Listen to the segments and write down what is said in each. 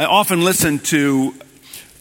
I often listen to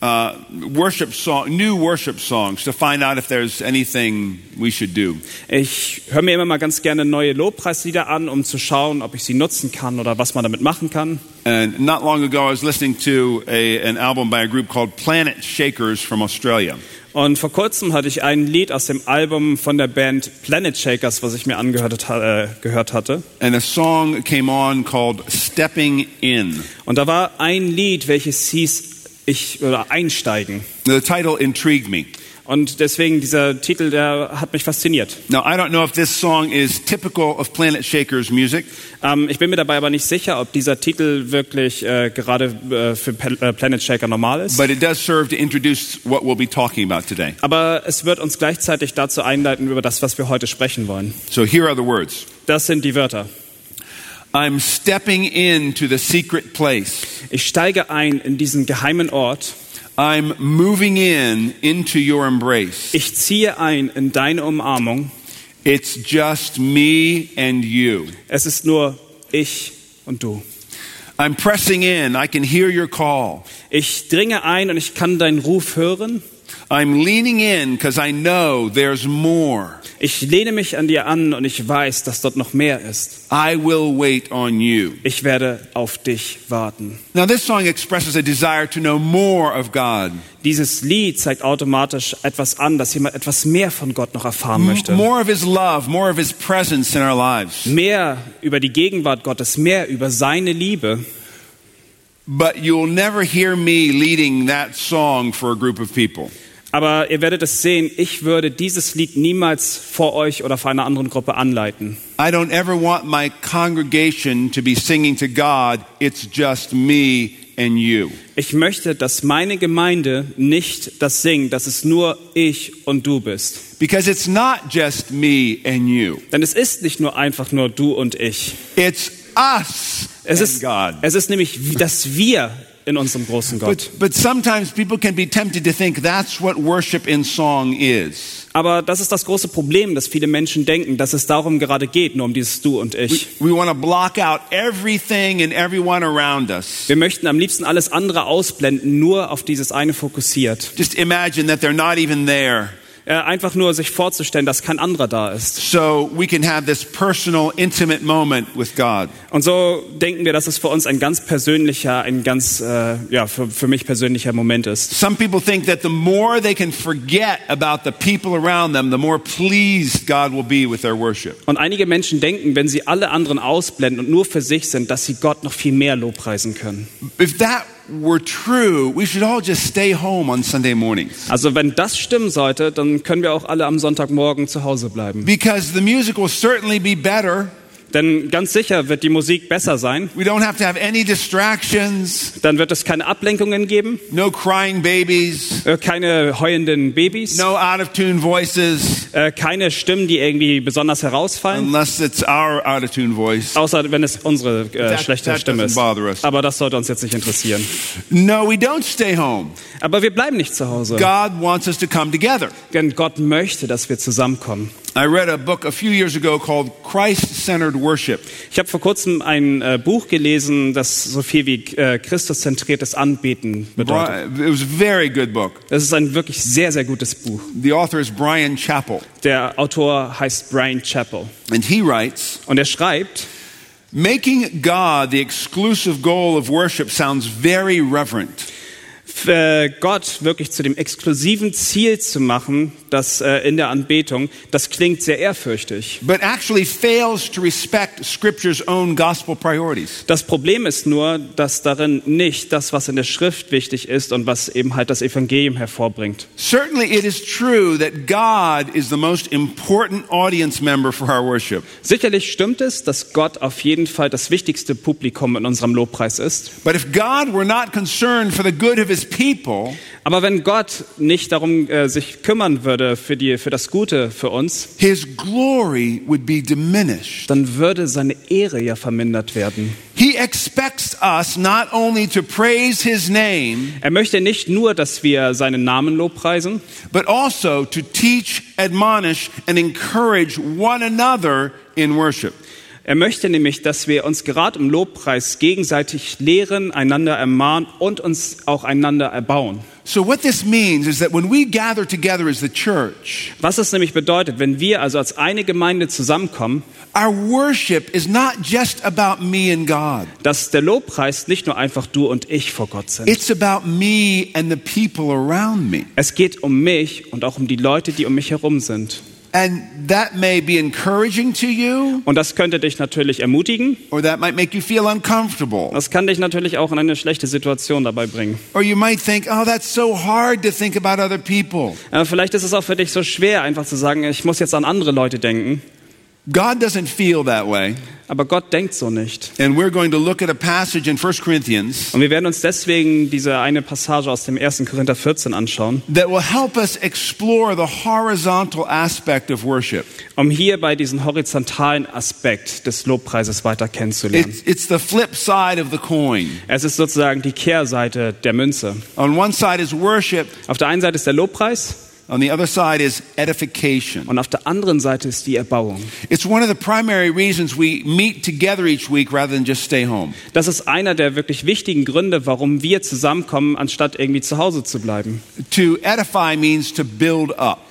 uh, worship song, new worship songs to find out if there's anything we should do. Ich höre mir immer mal ganz gerne neue Lobpreislieder an, um zu schauen, ob ich sie nutzen kann oder was man damit machen kann. And not long ago, I was listening to a, an album by a group called Planet Shakers from Australia. Und vor kurzem hatte ich ein Lied aus dem Album von der Band Planet Shakers, was ich mir angehört äh, gehört hatte. And a song came on called Stepping In. Und da war ein Lied, welches hieß ich oder einsteigen. The title intrigued me. Und deswegen dieser Titel, der hat mich fasziniert. Now, I don't know if this song is typical of Planet Shakers music, Ähm, ich bin mir dabei aber nicht sicher, ob dieser Titel wirklich äh, gerade äh, für äh, Planet Shaker normal ist. but it does serve to introduce what we'll be talking about today. Aber es wird uns gleichzeitig dazu einleiten über das, was wir heute sprechen wollen. So here are the words. Das sind die Wörter. I'm stepping into the secret place. Ich steige ein in diesen geheimen Ort. I'm moving in into your embrace. Ich ziehe ein in deine Umarmung. It's just me and you. Es ist nur ich und du. I'm pressing in. I can hear your call. Ich dringe ein und ich kann deinen Ruf hören. I'm leaning in because I know there's more. Ich lehne mich an dir an und ich weiß, dass dort noch mehr ist. I will wait on you. Ich werde auf dich warten. Now, this song expresses a desire to know more of God, Dieses Lied zeigt automatisch etwas an, dass jemand etwas mehr von Gott noch erfahren möchte. more of His love, more of His presence in our lives. Mehr über die Gegenwart Gottes, mehr über seine Liebe. But you'll never hear me leading that song for a group of people. Aber ihr werdet es sehen, ich würde dieses Lied niemals vor euch oder vor einer anderen Gruppe anleiten. I don't ever want my congregation to be singing to God, it's just me and you. Ich möchte, dass meine Gemeinde nicht das singt, dass es nur ich und du bist. Because it's not just me and you, Denn es ist nicht nur einfach nur du und ich. it's us Es and ist, God. es ist nämlich das Wir in unserem großen Gott. But, but sometimes people can be tempted to think that's what worship in song is. Aber das ist das große Problem, dass viele Menschen denken, dass es darum gerade geht, nur um dieses Du und We, ich. we want to block out everything and everyone around us. Wir möchten am liebsten alles andere ausblenden, nur auf dieses eine fokussiert. Just imagine that they're not even there. Äh, einfach nur sich vorzustellen, dass kein anderer da ist. So we can have this personal, intimate moment with God. Und so denken wir, dass es für uns ein ganz persönlicher, ein ganz, äh, ja, für, für mich persönlicher Moment ist. Some people think that the more they can forget about the people around them, the more pleased God will be with their worship. Und einige Menschen denken, wenn sie alle anderen ausblenden und nur für sich sind, dass sie Gott noch viel mehr lobpreisen können. If that were true, we should all just stay home on Sunday mornings. Also wenn das stimmen sollte, dann können wir auch alle am Sonntagmorgen zu Hause bleiben. Because the music will certainly be better. Denn ganz sicher wird die Musik besser sein. We don't have to have any distractions, Dann wird es keine Ablenkungen geben, no crying babies, äh, keine heulenden Babys, no out of tune voices, äh, keine Stimmen, die irgendwie besonders herausfallen. unless it's our out of tune voice. Außer wenn es unsere äh, That- schlechte that Stimme ist. Aber das sollte uns jetzt nicht interessieren. No, we don't stay home. Aber wir bleiben nicht zu Hause. God wants us to come together. Denn Gott möchte, dass wir zusammenkommen. I read a book a few years ago called Christ Centered Worship. Ich habe vor kurzem ein äh, Buch gelesen, das so viel wie äh, Christuszentriertes Anbeten bedeutet. It was a very good book. Das ist ein wirklich sehr, sehr gutes Buch. The author is Brian Chappell, Der Autor heißt Brian Chappell. and he writes Und er schreibt, Making God the exclusive goal of worship sounds very reverent. äh, Gott wirklich zu dem exklusiven Ziel zu machen, das äh, in der Anbetung, das klingt sehr ehrfürchtig. but actually fails to respect Scripture's own gospel priorities. Das Problem ist nur, dass darin nicht das, was in der Schrift wichtig ist und was eben halt das Evangelium hervorbringt. Certainly, it is true that God is the most important audience member for our worship. Sicherlich stimmt es, dass Gott auf jeden Fall das wichtigste Publikum in unserem Lobpreis ist. But if God were not concerned for the good of his people, Aber wenn Gott nicht darum äh, sich kümmern würde für, die, für das Gute für uns, his glory would be diminished. dann würde seine Ehre ja vermindert werden. He expects us not only to praise his name, Er möchte nicht nur, dass wir seinen Namen lobpreisen, but also to teach, admonish, and encourage one another in worship. Er möchte nämlich, dass wir uns gerade im Lobpreis gegenseitig lehren, einander ermahnen und uns auch einander erbauen. So, what this means is that when we gather together as the church, Was es nämlich bedeutet, wenn wir also als eine Gemeinde zusammenkommen, our worship is not just about me and God, dass der Lobpreis nicht nur einfach du und ich vor Gott sind. it's about me and the people around me. Es geht um mich und auch um die Leute, die um mich herum sind. And that may be encouraging to you, Und das könnte dich natürlich ermutigen. or that might make you feel uncomfortable. Das kann dich natürlich auch in eine schlechte Situation dabei bringen. Or you might think, oh, that's so hard to think about other people. Äh, Vielleicht ist es auch für dich so schwer, einfach zu sagen, ich muss jetzt an andere Leute denken. God doesn't feel that way. Aber Gott denkt so nicht. And we're going to look at a passage in 1 Corinthians Und wir werden uns deswegen diese eine Passage aus dem 1. Korinther 14 anschauen, that will help us explore the horizontal aspect of worship. um hier bei diesem horizontalen Aspekt des Lobpreises weiter kennenzulernen. It's, it's the flip side of the coin. Es ist sozusagen die Kehrseite der Münze. On one side is worship, Auf der einen Seite ist der Lobpreis on the other side is edification. und auf der anderen Seite ist die Erbauung. It's one of the primary reasons we meet together each week rather than just stay home. Das ist einer der wirklich wichtigen Gründe, warum wir zusammenkommen, anstatt irgendwie zu Hause zu bleiben. To edify means to build up.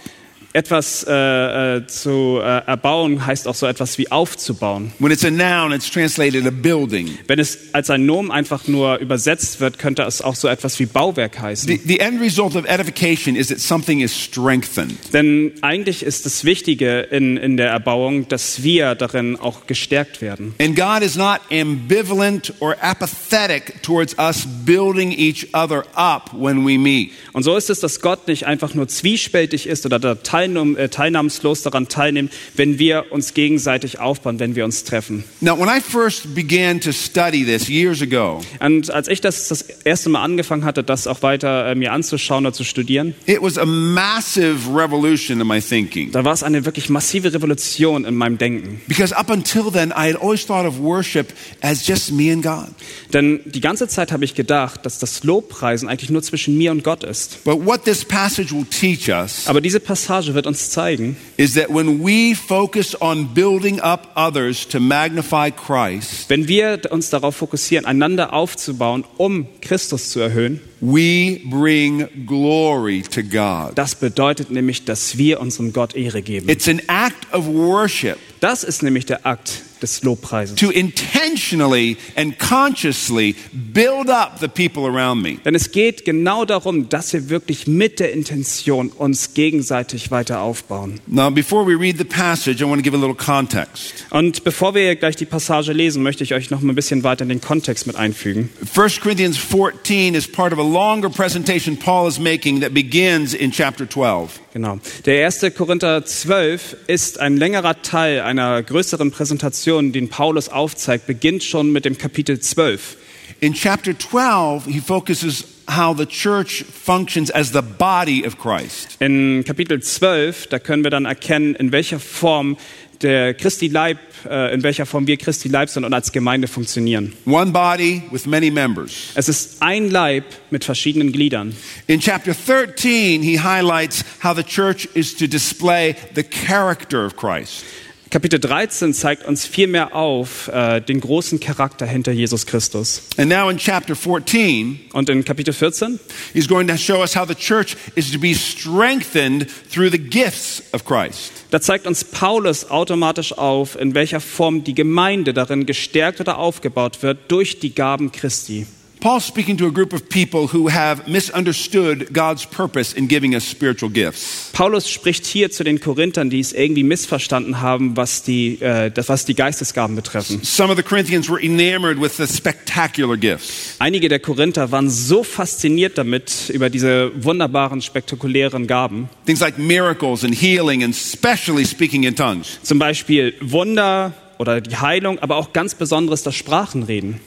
Etwas äh, äh, zu äh, erbauen heißt auch so etwas wie aufzubauen. When it's a noun, it's translated a building. Wenn es als ein Nomen einfach nur übersetzt wird, könnte es auch so etwas wie Bauwerk heißen. The, the end result of edification is that something is strengthened. Denn eigentlich ist das Wichtige in, in der Erbauung, dass wir darin auch gestärkt werden. And God is not ambivalent or apathetic towards us building each other up when we meet. Und so ist es, dass Gott nicht einfach nur zwiespältig ist oder da teilnahm, äh, teilnahmslos daran teilnimmt, wenn wir uns gegenseitig aufbauen, wenn wir uns treffen. Now, when I first began to study this years ago, Und als ich das das erste Mal angefangen hatte, das auch weiter äh, mir anzuschauen oder zu studieren, it was a massive revolution in my thinking. da war es eine wirklich massive Revolution in meinem Denken. Because up until then, I had always thought of worship as just me and God. Denn die ganze Zeit habe ich gedacht, dass das Lobpreisen eigentlich nur zwischen mir und Gott ist. But what this passage will teach us Aber diese Passage wird uns zeigen, is that when we focus on building up others to magnify Christ, wenn wir uns darauf fokussieren, einander aufzubauen, um Christus zu erhöhen, we bring glory to God. das bedeutet nämlich, dass wir unserem Gott Ehre geben. It's an act of worship Das ist nämlich der Akt des Lobpreises. to intentionally and consciously build up the people around me. Denn es geht genau darum, dass wir wirklich mit der Intention uns gegenseitig weiter aufbauen. Now, before we read the passage, I want to give a little context. Und bevor wir gleich die Passage lesen, möchte ich euch noch mal ein bisschen weiter in den Kontext mit einfügen. 1 Corinthians 14 is part of a longer presentation Paul is making that begins in chapter 12. Genau. Der 1. Korinther 12 ist ein längerer Teil einer größeren Präsentation, den Paulus aufzeigt, beginnt schon mit dem Kapitel 12. In chapter 12, he focuses how the church functions as the body of Christ. In Kapitel 12, da können wir dann erkennen, in welcher Form der Christi Leib, äh, in welcher Form wir Christi Leib sind und als Gemeinde funktionieren. One body with many members. Es ist ein Leib mit verschiedenen Gliedern. In chapter 13, he highlights how the church is to display the character of Christ. Kapitel 13 zeigt uns viel mehr auf äh, den großen Charakter hinter Jesus Christus. And now in chapter 14, Und in Kapitel 14 he's going to show us how the church is to be strengthened through the gifts of Christ. Da zeigt uns Paulus automatisch auf, in welcher Form die Gemeinde darin gestärkt oder aufgebaut wird durch die Gaben Christi. Paul's speaking to a group of people who have misunderstood God's purpose in giving us spiritual gifts. Paulus spricht hier zu den Korinthern, die es irgendwie missverstanden haben, was die, äh, das, was die Geistesgaben betreffen. Some of the Corinthians were enamored with the spectacular gifts. Einige der Korinther waren so fasziniert damit, über diese wunderbaren, spektakulären Gaben. Things like miracles and healing and especially speaking in tongues. Zum Beispiel Wunder oder die Heilung, aber auch ganz besonderes das Sprachenreden.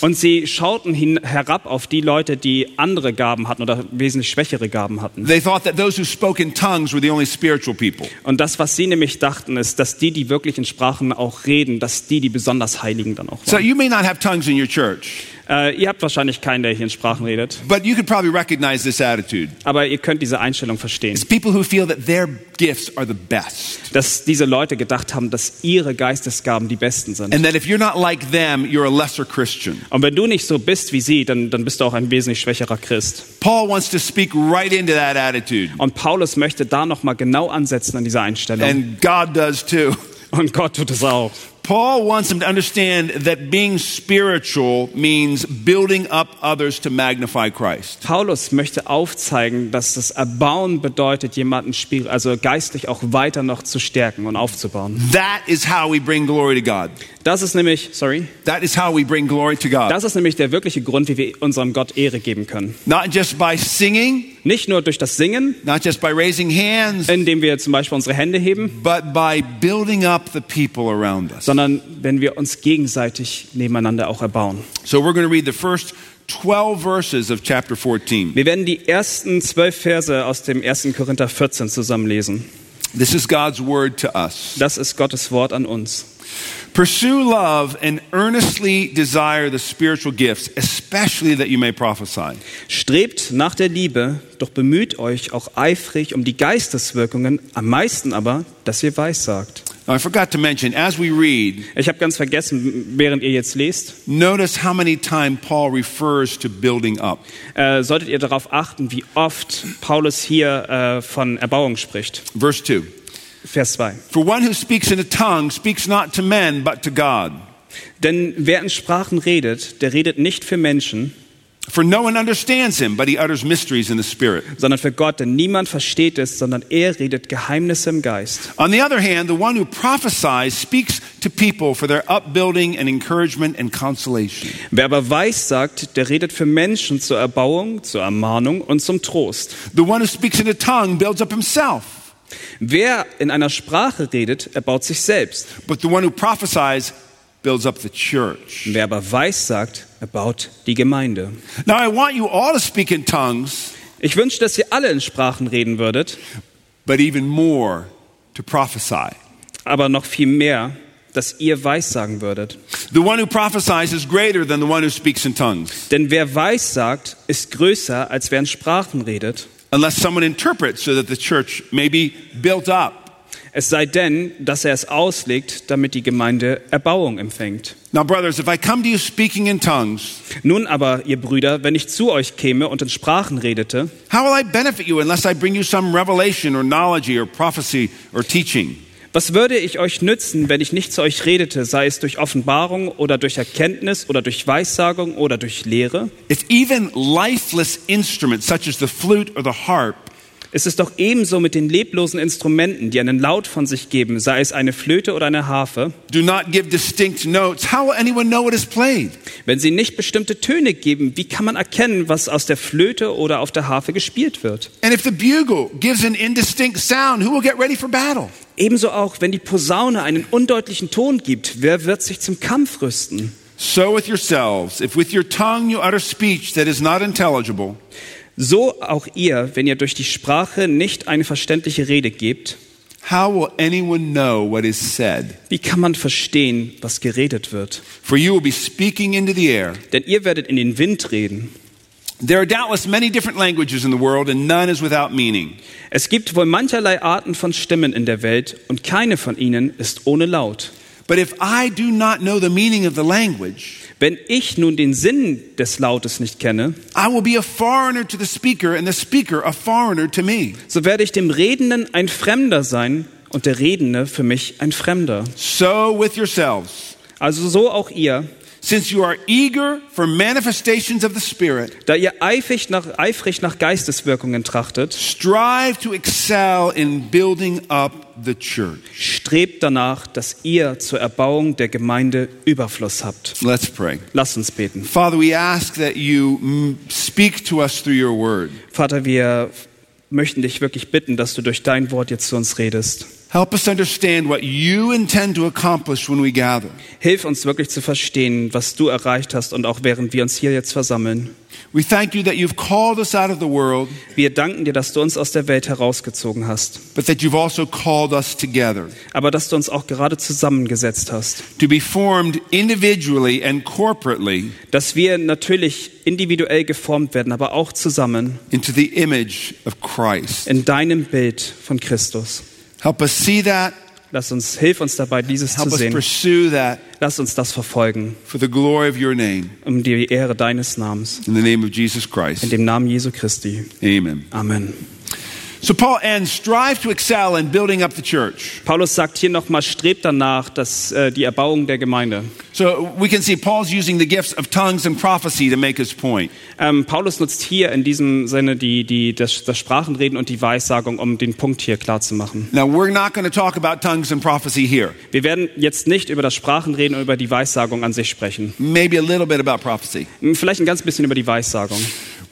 Und sie schauten hin, herab auf die Leute, die andere Gaben hatten oder wesentlich schwächere Gaben hatten. They thought that those who spoke in tongues were the only spiritual people. Und das, was sie nämlich dachten, ist, dass die, die wirklich in Sprachen auch reden, dass die die besonders Heiligen dann auch So waren. you may not have tongues in your church, Äh, ihr habt wahrscheinlich keinen, der hier in Sprachen redet, but you could probably recognize this attitude. aber ihr könnt diese Einstellung verstehen, It's people who feel that their gifts are the best. dass diese Leute gedacht haben, dass ihre Geistesgaben die besten sind. And that if you're not like them, you're a lesser Christian. Und wenn du nicht so bist wie sie, dann, dann bist du auch ein wesentlich schwächerer Christ. Paul wants to speak right into that attitude. Und Paulus möchte da nochmal genau ansetzen an dieser Einstellung. And God does too. Und Gott tut es auch. Paul wants them to understand that being spiritual means building up others to magnify Christ. Paulus möchte aufzeigen, dass das Erbauen bedeutet, jemanden also geistlich auch weiter noch zu stärken und aufzubauen. That is how we bring glory to God. Das ist nämlich, sorry, That is how we bring glory to God. das ist nämlich der wirkliche Grund, wie wir unserem Gott Ehre geben können. Not just by singing, Nicht nur durch das Singen, not just by raising hands, indem wir zum Beispiel unsere Hände heben, but by building up the people around us. sondern wenn wir uns gegenseitig nebeneinander auch erbauen. So we're going to read the first 12 verses of chapter 14. Wir werden die ersten zwölf Verse aus dem 1. Korinther 14 zusammenlesen. This is God's word to us. Das ist Gottes Wort an uns. Pursue love and earnestly desire the spiritual gifts, especially that you may prophesy. Strebt nach der Liebe, doch bemüht euch auch eifrig um die Geisteswirkungen, am meisten aber, dass ihr weissagt. Now, I forgot to mention, as we read, Ich habe ganz vergessen, während ihr jetzt lest, notice how many times Paul refers to building up. äh, solltet ihr darauf achten, wie oft Paulus hier äh, von Erbauung spricht. Verse 2 Vers 2. For one who speaks in a tongue speaks not to men, but to God. Denn wer in Sprachen redet, der redet nicht für Menschen, For no one understands him, but he utters mysteries in the Spirit. sondern für Gott, denn niemand versteht es, sondern er redet Geheimnisse im Geist. On the other hand, the one who prophesies speaks to people for their upbuilding and encouragement and consolation. Wer aber weiß sagt, der redet für Menschen zur Erbauung, zur Ermahnung und zum Trost. The one who speaks in a tongue builds up himself, Wer in einer Sprache redet, erbaut sich selbst. but the one who prophesies builds up the church. Wer aber weiß sagt, erbaut die Gemeinde. Now, I want you all to speak in tongues, Ich wünsche, dass ihr alle in Sprachen reden würdet, but even more to prophesy. aber noch viel mehr, dass ihr weissagen würdet. The one who prophesies is greater than the one who speaks in tongues, Denn wer weissagt, ist größer, als wer in Sprachen redet. Unless someone interprets so that the church may be built up. Es sei denn, dass er es auslegt, damit die Gemeinde Erbauung empfängt. Now, brothers, if I come to you speaking in tongues, Nun aber, ihr Brüder, wenn ich zu euch käme und in Sprachen redete, how will I benefit you unless I bring you some revelation or knowledge or prophecy or teaching? Was würde ich euch nützen, wenn ich nicht zu euch redete, sei es durch Offenbarung oder durch Erkenntnis oder durch Weissagung oder durch Lehre? If even lifeless instruments such as the flute or the harp Es ist doch ebenso mit den leblosen Instrumenten, die einen Laut von sich geben, sei es eine Flöte oder eine Harfe. do not give distinct notes, how will anyone know what is played? Wenn sie nicht bestimmte Töne geben, wie kann man erkennen, was aus der Flöte oder auf der Harfe gespielt wird? And if the bugle gives an indistinct sound, who will get ready for battle? Ebenso auch, wenn die Posaune einen undeutlichen Ton gibt, wer wird sich zum Kampf rüsten? So with yourselves, if with your tongue you utter speech that is not intelligible, So auch ihr, wenn ihr durch die Sprache nicht eine verständliche Rede gebt, how will anyone know what is said? wie kann man verstehen, was geredet wird? For you will be speaking into the air. Denn ihr werdet in den Wind reden. There are doubtless many different languages in the world, and none is without meaning. Es gibt wohl mancherlei Arten von Stimmen in der Welt und keine von ihnen ist ohne Laut. But if I do not know the meaning of the language, Wenn ich nun den Sinn des Lautes nicht kenne, speaker, so werde ich dem Redenden ein Fremder sein und der Redende für mich ein Fremder. So with yourselves, Also so auch ihr, since you are eager for manifestations of the Spirit, da ihr eifrig nach, eifrig nach Geisteswirkungen trachtet, strive to excel in building up the church. strebt danach, dass ihr zur Erbauung der Gemeinde Überfluss habt. Let's pray. Lasst uns beten. Father, we ask that you speak to us through your word. Vater, wir möchten dich wirklich bitten, dass du durch dein Wort jetzt zu uns redest. Help us understand what you intend to accomplish when we gather. Hilf uns wirklich zu verstehen, was du erreicht hast und auch während wir uns hier jetzt versammeln. We thank you that you've called us out of the world, Wir danken dir, dass du uns aus der Welt herausgezogen hast, but that you've also called us together aber dass du uns auch gerade zusammengesetzt hast. to be formed individually and corporately Dass wir natürlich individuell geformt werden, aber auch zusammen into the image of Christ. in deinem Bild von Christus. Help us see that. Lass uns, hilf uns dabei, dieses zu Help us sehen. pursue that Lass uns das verfolgen, for the glory of your name. um die Ehre deines Namens. In the name of Jesus In Christ. dem Namen Jesu Christi. Amen. Amen. So Paul ends, strive to excel in building up the church. Paulus sagt hier nochmal, strebt danach, dass äh, die Erbauung der Gemeinde. So we can see Paul's using the gifts of tongues and prophecy to make his point. Ähm, Paulus nutzt hier in diesem Sinne die, die, das, das Sprachenreden und die Weissagung, um den Punkt hier klar zu machen. Now we're not going to talk about tongues and prophecy here. Wir werden jetzt nicht über das Sprachenreden und über die Weissagung an sich sprechen. Maybe a little bit about prophecy. Hm, Vielleicht ein ganz bisschen über die Weissagung.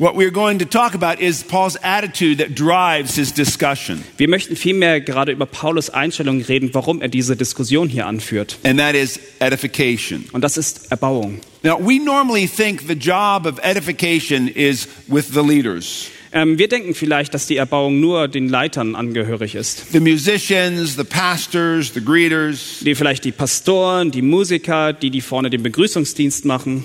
What we're going to talk about is Paul's attitude that drives his discussion. Wir möchten vielmehr gerade über Paulus Einstellung reden, warum er diese Diskussion hier anführt. And that is edification. Und das ist Erbauung. Now, we normally think the job of edification is with the leaders. Ähm, wir denken vielleicht, dass die Erbauung nur den Leitern angehörig ist. The musicians, the pastors, the greeters. Die vielleicht die Pastoren, die Musiker, die, die vorne den Begrüßungsdienst machen.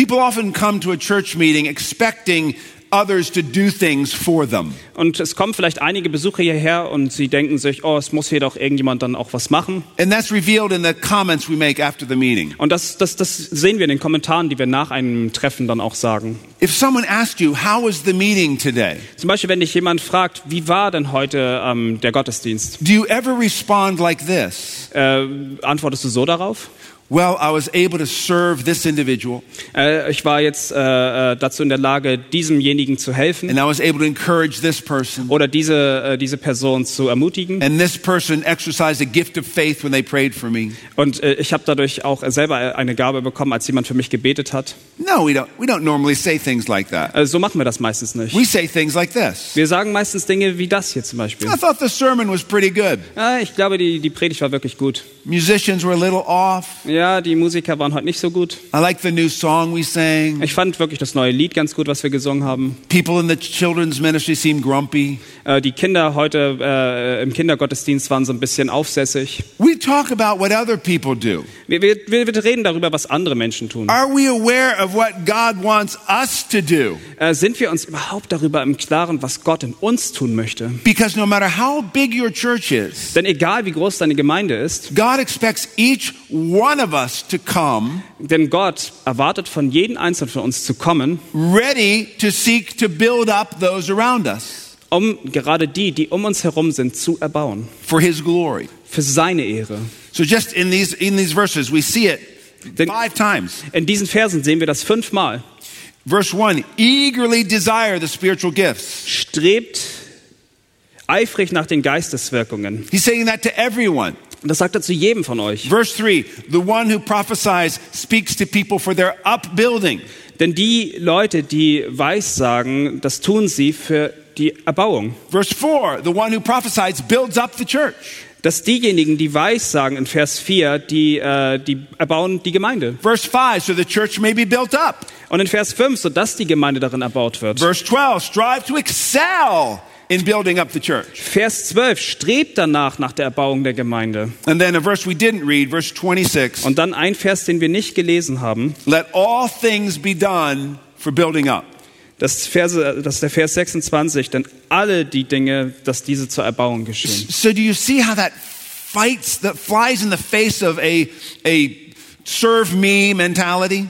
People often come to a church meeting expecting others to do things for them. Und es kommen vielleicht einige Besucher hierher und sie denken sich, oh, es muss hier doch irgendjemand dann auch was machen. And that's revealed in the comments we make after the meeting. Und das, das, das sehen wir in den Kommentaren, die wir nach einem Treffen dann auch sagen. If someone asked you, How was the meeting today? Zum Beispiel, wenn dich jemand fragt, wie war denn heute ähm, der Gottesdienst? Do you ever respond like this? Äh, antwortest du so darauf? Well, I was able to serve this individual, Äh, ich war jetzt äh, äh, dazu in der Lage, diesemjenigen zu helfen and I was able to encourage this person, oder diese, äh, diese Person zu ermutigen. and this person exercised a gift of faith when they prayed for me. Und äh, ich habe dadurch auch selber eine Gabe bekommen, als jemand für mich gebetet hat. No, we don't, we don't normally say things like that. So machen wir das meistens nicht. We say things like this Wir sagen meistens Dinge wie das hier zum Beispiel. I thought the sermon was pretty good. Ah, ich glaube, die, die Predigt war wirklich gut. Musicians were a little off. Ja, die Musiker waren heute nicht so gut. I like the new song we sang. Ich fand wirklich das neue Lied ganz gut, was wir gesungen haben. People in the children's ministry seemed grumpy. Äh, die Kinder heute äh, im Kindergottesdienst waren so ein bisschen aufsässig. We talk about what other people do. Wir, wir, wir wir reden darüber, was andere Menschen tun. Are we aware of what God wants us to do? Äh, sind wir uns überhaupt darüber im Klaren, was Gott in uns tun möchte? Because no matter how big your church is, Denn egal wie groß deine Gemeinde ist, God expects each one of us to come denn Gott erwartet von jedem Einzelnen von uns zu kommen, ready to seek to build up those around us um gerade die, die um uns herum sind, zu erbauen. for His glory. Für seine Ehre. So just in these in these verses, we see it five times. In diesen Versen sehen wir das fünfmal. Verse one: eagerly desire the spiritual gifts. Strebt eifrig nach den Geisteswirkungen. He's saying that to everyone. Und das sagt er zu jedem von euch. Verse 3 The one who prophesies speaks to people for their upbuilding. Denn die Leute, die Weissagen, das tun sie für die Erbauung. Verse 4 The one who prophesies builds up the church. Dass diejenigen, die Weissagen in Vers 4, die, äh, die erbauen die Gemeinde. Verse 5 So the church may be built up. Und in Vers 5, sodass die Gemeinde darin erbaut wird. Verse 12 Strive to excel in building up the church. Vers 12, strebt danach nach der Erbauung der Gemeinde. And then a verse we didn't read, verse 26 Und dann ein Vers, den wir nicht gelesen haben, Let all things be done for building up. das, Verse, das ist der Vers 26, denn alle die Dinge, dass diese zur Erbauung geschehen. So do you see how that fights, that flies in the face of a, a serve me mentality?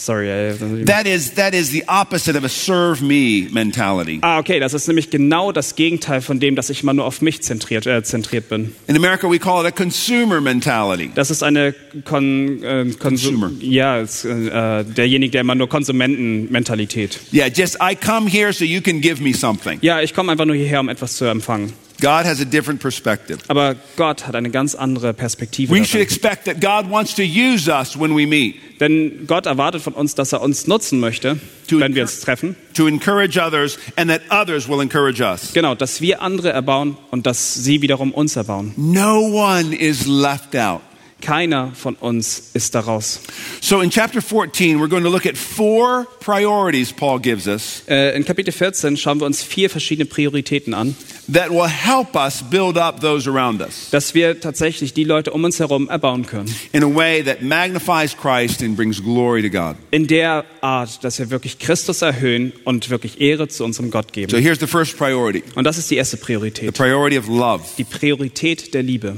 Sorry. Äh, That is, that is the opposite of a serve me mentality. ah, okay, das ist nämlich genau das Gegenteil von dem, dass ich immer nur auf mich zentriert, äh, zentriert bin. In America, we call it a consumer mentality. Das ist eine Kon, äh, Consumer. Ja, es, äh, derjenige, der immer nur Konsumentenmentalität. Yeah, just I come here so you can give me something. Ja, ich komme einfach nur hierher, um etwas zu empfangen. God has a different perspective. Aber Gott hat eine ganz andere Perspektive. We should expect that God wants to use us when we meet Denn Gott erwartet von uns, dass er uns nutzen möchte, To wenn wir uns treffen. to encourage others and that others will encourage us. Genau, dass wir andere erbauen und dass sie wiederum uns erbauen. No one is left out. Keiner von uns ist daraus. So in chapter 14, we're going to look at four priorities Paul gives us Äh, in Kapitel 14 schauen wir uns vier verschiedene Prioritäten an, that will help us build up those around us dass wir tatsächlich die Leute um uns herum erbauen können. in a way that magnifies Christ and brings glory to God. In der Art, dass wir wirklich Christus erhöhen und wirklich Ehre zu unserem Gott So geben. here's the first priority Und das ist die erste the Priorität. priority of love. Die Priorität der Liebe.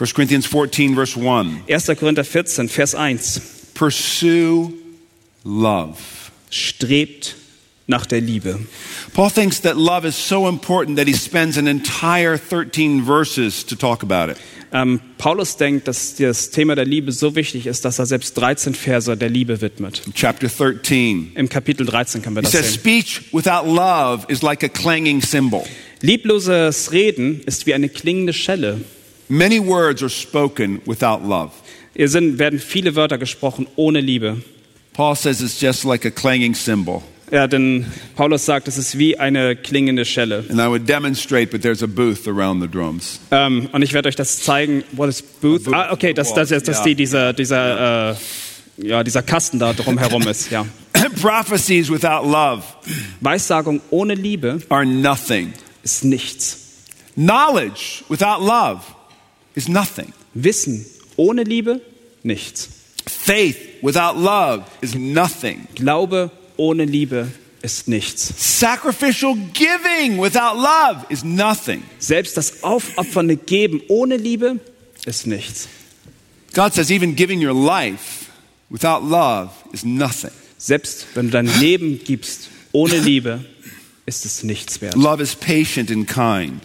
1 Corinthians 14, verse 1. 1. Korinther 14, Vers 1. Pursue love. Strebt nach der Liebe. Paul thinks that love is so important that he spends an entire 13 verses to talk about it. Ähm, Paulus denkt, dass das Thema der Liebe so wichtig ist, dass er selbst 13 Verse der Liebe widmet. Chapter 13. Im Kapitel 13 können wir He das says, sehen. Speech without love is like a clanging cymbal. Liebloses Reden ist wie eine klingende Schelle. Many words are spoken without love. Hier sind, werden viele Wörter gesprochen ohne Liebe. Paul says it's just like a clanging cymbal. Ja, denn Paulus sagt, es ist wie eine klingende Schelle. And I would demonstrate, but there's a booth around the drums. Ähm, und ich werde euch das zeigen. What is booth? Booth. Ah, okay, das, das, das, das ist die, dieser, dieser, äh, ja, dieser Kasten da drumherum ist. Ja. Prophecies without love Weissagung ohne Liebe are nothing. ist nichts. Knowledge without love is nothing. Wissen ohne Liebe nichts. Faith without love is nothing. Glaube ohne Liebe ist nichts. Sacrificial giving without love is nothing. Selbst das aufopfernde Geben ohne Liebe ist nichts. God says even giving your life without love is nothing. Selbst wenn du dein Leben gibst ohne Liebe, ist es nichts wert. Love is patient and kind.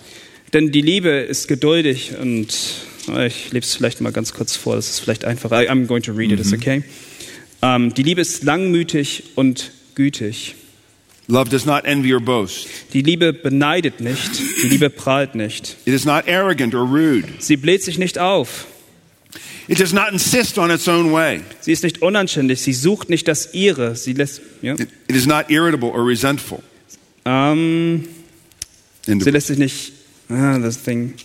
Denn die Liebe ist geduldig und äh, ich lese es vielleicht mal ganz kurz vor, das ist vielleicht einfacher. I'm going to read it, it's okay. Ähm, die Liebe ist langmütig und gütig. Love does not envy or boast. Die Liebe beneidet nicht, die Liebe prahlt nicht. It is not arrogant or rude. Sie bläht sich nicht auf, It does not insist on its own way. sie ist nicht unanständig, sie sucht nicht das Ihre, sie lässt, ja, It, it is not irritable or resentful. ähm, And sie lässt sich nicht, ah, this thing.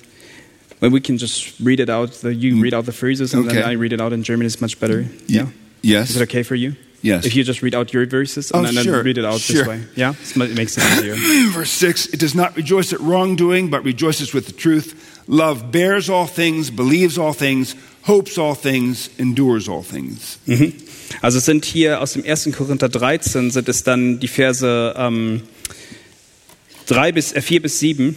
Well, we can just read it out. The, you read out the phrases, and Okay. then I read it out in German. It's much better. Yeah. yes. Is it okay for you? Yes. If you just read out your verses and Oh, then sure, read it out sure. this way. Yeah? It makes it easier. Verse 6 It does not rejoice at wrongdoing, but rejoices with the truth. Love bears all things, believes all things, hopes all things, endures all things. Mhm. Also es sind hier aus dem 1. Korinther 13 sind es dann die Verse ähm, 3 bis, äh, 4 bis 7.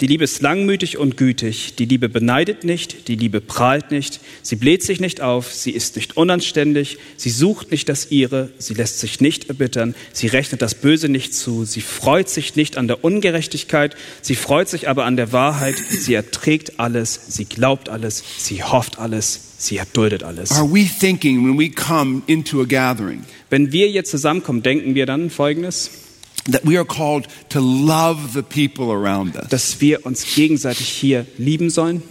Die Liebe ist langmütig und gütig. Die Liebe beneidet nicht. Die Liebe prahlt nicht. Sie bläht sich nicht auf. Sie ist nicht unanständig. Sie sucht nicht das Ihre. Sie lässt sich nicht erbittern. Sie rechnet das Böse nicht zu. Sie freut sich nicht an der Ungerechtigkeit. Sie freut sich aber an der Wahrheit. Sie erträgt alles. Sie glaubt alles. Sie hofft alles. Sie erduldet alles. Are we thinking when we come into a gathering Wenn wir hier zusammenkommen, denken wir dann Folgendes, that we are called to love the people around us? dass wir uns gegenseitig hier lieben sollen?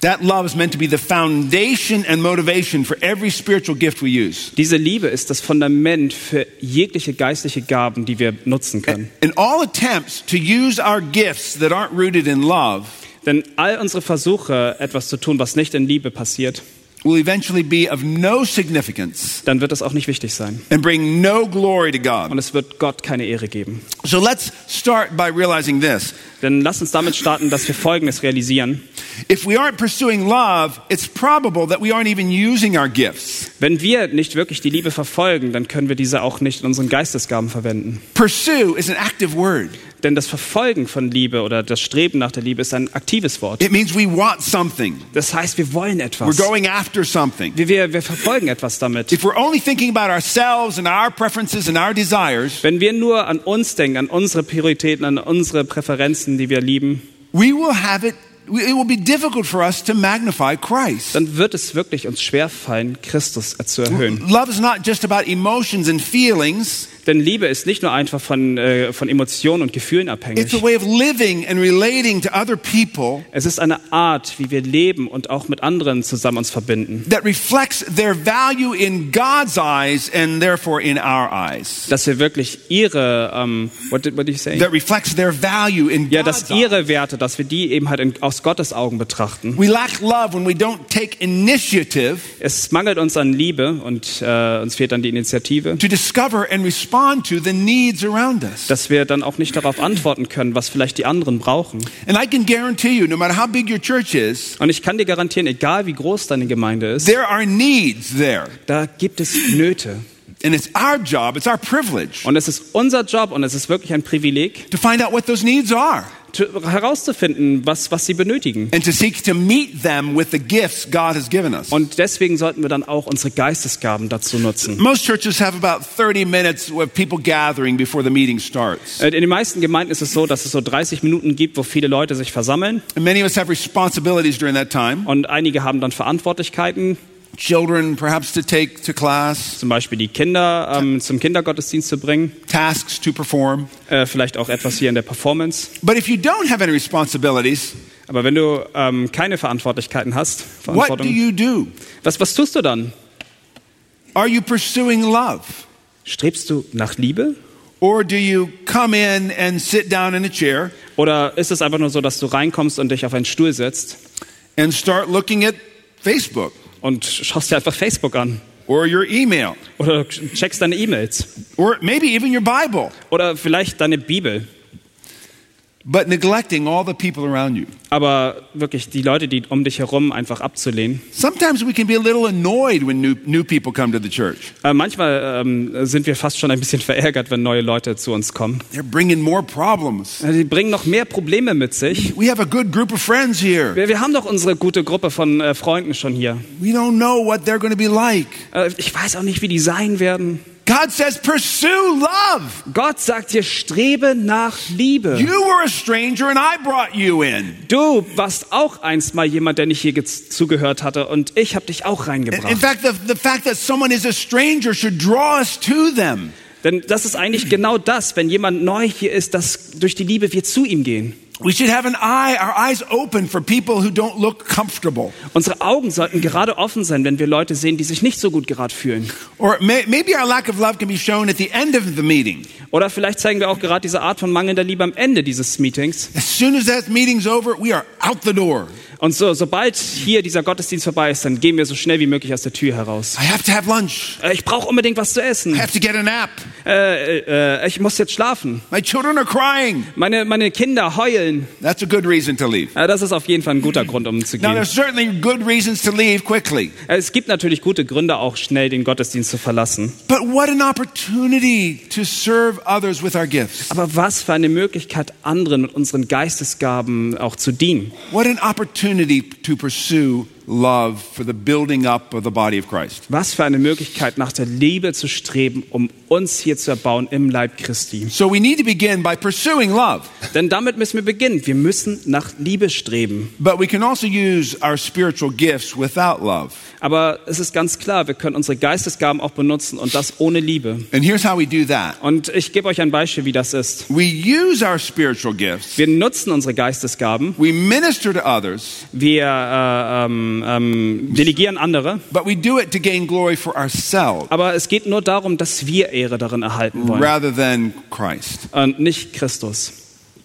That love is meant to be the foundation and motivation for every spiritual gift we use. Diese Liebe ist das Fundament für jegliche geistliche Gaben, die wir nutzen können. And all attempts to use our gifts that aren't rooted in love Denn all unsere Versuche, etwas zu tun, was nicht in Liebe passiert, will eventually be of no significance dann wird es auch nicht wichtig sein. and bring no glory to God. Und es wird Gott keine Ehre geben. So let's start by realizing this. Denn lass uns damit starten, dass wir Folgendes realisieren. If we aren't pursuing love, it's probable that we aren't even using our gifts. Wenn wir nicht wirklich die Liebe verfolgen, dann können wir diese auch nicht in unseren Geistesgaben verwenden. Pursue is an active word. Denn das Verfolgen von Liebe oder das Streben nach der Liebe ist ein aktives Wort. It means we want something. Das heißt, wir wollen We're etwas. going after something. Wir, wir, wir verfolgen etwas damit. If we're only thinking about ourselves and our preferences and our desires, Wenn wir nur an uns denken, an unsere Prioritäten, an unsere Präferenzen, die wir lieben, we will have it, it will be difficult for us to magnify Christ. dann wird es wirklich uns schwerfallen, Christus zu erhöhen. Love is not just about emotions and feelings. Denn Liebe ist nicht nur einfach von, äh, von Emotionen und Gefühlen It's abhängig. a way of living and relating to other people Es ist eine Art, wie wir leben und auch mit anderen zusammen uns verbinden. that reflects their value in God's eyes and therefore in our eyes. Dass wir wirklich ihre, ähm, what, did, what did you say? That reflects their value in Ja, dass ihre Werte, dass wir die eben halt in, aus Gottes Augen betrachten. We lack love when we don't take initiative Es mangelt uns an Liebe und äh, uns fehlt dann die Initiative, to discover and respond to the needs around us. dass wir dann auch nicht darauf antworten können, was vielleicht die anderen brauchen. And I can guarantee you, no matter how big your church is, Und ich kann dir garantieren, egal wie groß deine Gemeinde ist, there are needs there. da gibt es Nöte. And it's our job, it's our privilege Und es ist unser Job und es ist wirklich ein Privileg, to find out what those needs are herauszufinden, was, was sie benötigen. and to seek to meet them with the gifts God has given us. Und deswegen sollten wir dann auch unsere Geistesgaben dazu nutzen. Most churches have about 30 minutes of people gathering before the meeting starts. Äh, In den meisten Gemeinden ist es so, dass es so 30 Minuten gibt, wo viele Leute sich versammeln And many of us have responsibilities during that time. und einige haben dann Verantwortlichkeiten, Children, perhaps to take to class, zum Beispiel die Kinder ähm, zum Kindergottesdienst zu bringen, tasks to perform. äh, vielleicht auch etwas hier in der Performance. But if you don't have any responsibilities, Aber wenn du ähm, keine Verantwortlichkeiten hast, what do you do? was, was tust du dann? Are you pursuing love? Strebst du nach Liebe? Or do you come in and sit down in a chair Oder ist es einfach nur so, dass du reinkommst und dich auf einen Stuhl setzt and start looking at Facebook und schaust dir einfach Facebook an? or your email Oder checkst deine E-Mails? or maybe even your Bible, Oder vielleicht deine Bibel? But neglecting all the people around you? Aber wirklich die Leute, die um dich herum einfach abzulehnen. Sometimes we can be a little annoyed when new, new people come to the church. Äh, manchmal ähm, sind wir fast schon ein bisschen verärgert, wenn neue Leute zu uns kommen. They're bringing more problems. Äh, Die bringen noch mehr Probleme mit sich. We have a good group of friends here. Wir, wir haben doch unsere gute Gruppe von äh, Freunden schon hier. We don't know what they're going to be like. Äh, ich weiß auch nicht, wie die sein werden. God says, pursue love. Gott sagt dir, strebe nach Liebe. You were a stranger and I brought you in. Du warst auch einst mal jemand, der nicht hier zugehört hatte und ich habe dich auch In, in reingebracht. fact, the, the fact that someone is a stranger should draw us to them. Denn das ist eigentlich genau das, wenn jemand neu hier ist, dass durch die Liebe wir zu ihm gehen. We should have an eye, our eyes open for people who don't look comfortable. Unsere Augen sollten gerade offen sein, wenn wir Leute sehen, die sich nicht so gut gerade fühlen. Or may, maybe our lack of love can be shown at the end of the meeting. Oder vielleicht zeigen wir auch gerade diese Art von mangelnder Liebe am Ende dieses Meetings. As soon as that meeting's over, we are out the door. Und so, sobald hier dieser Gottesdienst vorbei ist, dann gehen wir so schnell wie möglich aus der Tür heraus. I have to have lunch. Äh, ich brauche unbedingt was zu I essen. have to get a nap. Äh, äh, ich muss jetzt schlafen. My children are crying. Meine, meine Kinder heulen. That's a good reason to leave. Äh, das ist auf jeden Fall ein guter Grund, um zu Now, gehen. there's certainly good reasons to leave quickly. Äh, Es gibt natürlich gute Gründe, auch schnell den Gottesdienst zu verlassen. But what an opportunity to serve others with our gifts. Aber was für eine Möglichkeit, anderen mit unseren Geistesgaben auch zu dienen. What an opportunity to pursue love for the building up of the body of Christ. Was für eine Möglichkeit, nach der Liebe zu streben, um uns hier zu erbauen im Leib Christi. So we need to begin by pursuing love. Denn damit müssen wir beginnen. Wir müssen nach Liebe streben. But we can also use our spiritual gifts without love. Aber es ist ganz klar, wir können unsere Geistesgaben auch benutzen und das ohne Liebe. And here's how we do that. Und ich gebe euch ein Beispiel, wie das ist. We use our spiritual gifts. Wir nutzen unsere Geistesgaben, We minister to others, wir äh, ähm, ähm, delegieren andere, but we do it to gain glory for ourselves aber es geht nur darum, dass wir Ehre darin erhalten wollen rather than Christ. und nicht Christus.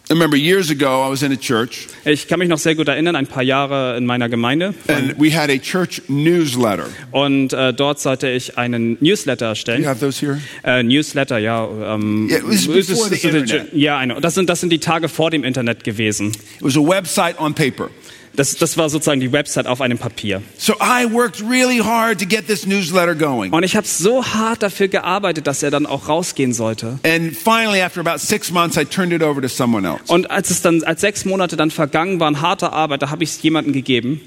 I remember years ago I was in a church Ich kann mich noch sehr gut erinnern, ein paar Jahre in meiner Gemeinde and we had a church newsletter. und äh, dort sollte ich einen Newsletter you erstellen. have those here? Äh, Newsletter, ja. Ähm, Yeah, it was before the Internet. Ja, eine. Das sind, das sind die Tage vor dem Internet gewesen. It was a website on paper. Das, das war sozusagen die Website auf einem Papier. So I worked really hard to get this newsletter going. Und ich habe so hart dafür gearbeitet, dass er dann auch rausgehen sollte. And finally, after about six months, I turned it over to someone else. Und als es dann, als sechs Monate dann vergangen waren, harte Arbeit, da habe ich es jemandem gegeben.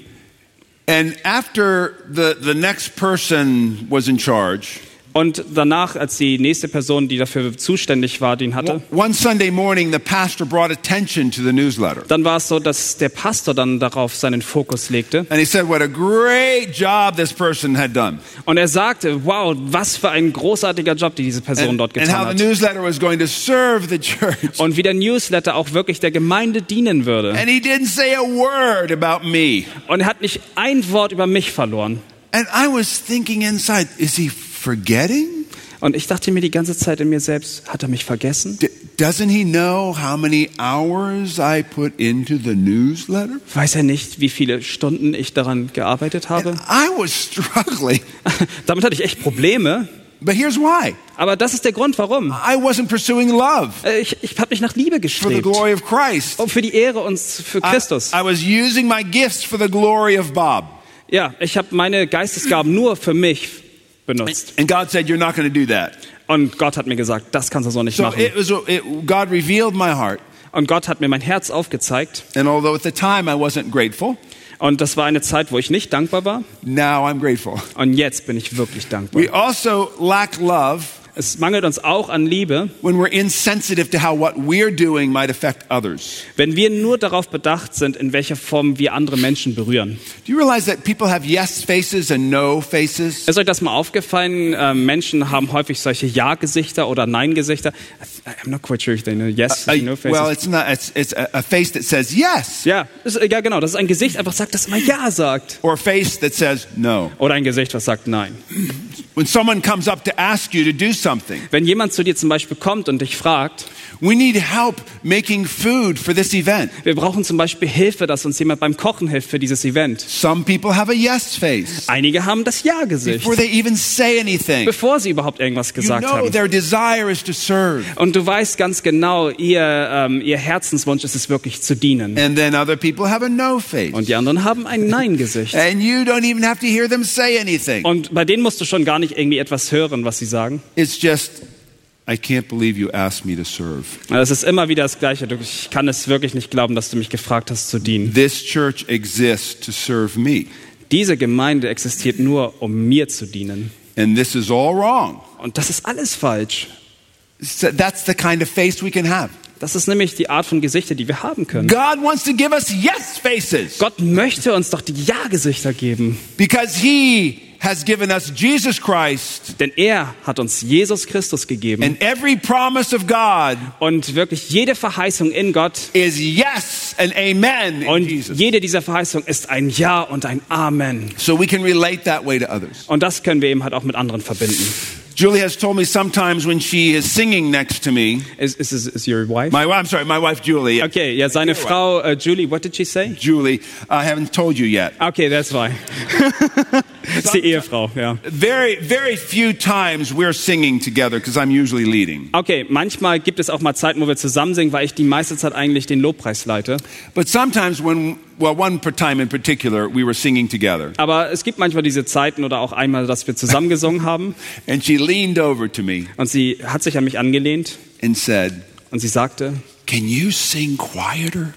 And after the, the next person was in charge, Und danach, als die nächste Person, die dafür zuständig war, den hatte, One Sunday morning, the pastor brought attention to the newsletter. dann war es so, dass der Pastor dann darauf seinen Fokus legte. And he said what a great job this person had done. Und er sagte, wow, was für ein großartiger Job, die diese Person And, dort and getan how the hat. newsletter was going to serve the church. Und wie der Newsletter auch wirklich der Gemeinde dienen würde. And he didn't say a word about me. Und er hat nicht ein Wort über mich verloren. And I was thinking inside, is he forgetting? Und ich dachte mir die ganze Zeit in mir selbst, hat er mich vergessen? Doesn't he know how many hours I put into the newsletter? Weiß er nicht, wie viele Stunden ich daran gearbeitet habe? I was struggling. Damit hatte ich echt Probleme. But here's why Aber das ist der Grund, warum. I wasn't pursuing love Äh, Ich, ich habe nicht nach Liebe for the gestrebt. glory of Christ. Oh, für die Ehre uns, für I, Christus. I was using my gifts for the glory of Bob. Ja, ich habe meine Geistesgaben nur für mich benutzt. And God said, You're not going to do that. Und Gott hat mir gesagt, das kannst du so nicht So machen. it was, it, God revealed my heart. Und Gott hat mir mein Herz aufgezeigt. And although at the time I wasn't grateful, Und das war eine Zeit, wo ich nicht dankbar war. now I'm grateful. Und jetzt bin ich wirklich dankbar. We also lack love Es mangelt uns auch an Liebe, when we're insensitive to how what we're doing might affect others. wenn wir nur darauf bedacht sind, in welcher Form wir andere Menschen berühren. Do you realize that people have yes faces and no faces? Ist euch das mal aufgefallen? Äh, Menschen haben häufig solche Ja-Gesichter oder Nein-Gesichter. I'm not quite sure if they know yes, Uh, no faces. well, it's not. It's, it's a, face that says yes, ja, ist, ja, genau. Das ist ein Gesicht, einfach sagt, das immer Ja sagt. or a face that says no. Oder ein Gesicht, was sagt Nein. When someone comes up to ask you to do something, Wenn jemand zu dir zum Beispiel kommt und dich fragt, we need help making food for this event. wir brauchen zum Beispiel Hilfe, dass uns jemand beim Kochen hilft für dieses Event. Some people have a yes face Einige haben das Ja-Gesicht, before they even say anything. bevor sie überhaupt irgendwas You gesagt know haben. their desire is to serve. Und du weißt ganz genau, ihr, ähm, ihr Herzenswunsch ist es wirklich zu dienen. And then other people have a no face. Und die anderen haben ein Nein-Gesicht. And you don't even have to hear them say anything. Und bei denen musst du schon gar nicht irgendwie etwas hören, was sie sagen. It's just, I can't believe you asked me to serve. Es ist immer wieder das Gleiche. Ich kann es wirklich nicht glauben, dass du mich gefragt hast zu dienen. This church exists to serve me. Diese Gemeinde existiert nur, um mir zu dienen. And this is all wrong. Und das ist alles falsch. So That's the kind of face we can have. Das ist nämlich die Art von Gesichter, die wir haben können. God wants to give us yes faces Gott möchte uns doch die Ja-Gesichter geben. because He has given us Jesus Christ. Denn er hat uns Jesus Christus gegeben. And every promise of God Und wirklich jede Verheißung in Gott is yes and amen in und Jesus. jede dieser Verheißungen ist ein Ja und ein Amen. So we can relate that way to others. Und das können wir eben halt auch mit anderen verbinden. Julie has told me sometimes when she is singing next to me, Is, is, is, your wife? my I'm sorry, my wife Julie. Okay, ja, seine Frau äh, Julie, what did she say? Julie, I haven't told you yet. Okay, that's why. ist die Ehefrau, ja. Very, very few times we're singing together because I'm usually leading. Okay, manchmal gibt es auch mal Zeiten, wo wir zusammen singen, weil ich die meiste Zeit eigentlich den Lobpreis leite. But sometimes when, well, one per time in particular, we were singing together. Aber es gibt manchmal diese Zeiten oder auch einmal, dass wir zusammen gesungen haben. And she leaned over to me Und sie hat sich an mich angelehnt and said, und sie sagte, Can you sing quieter?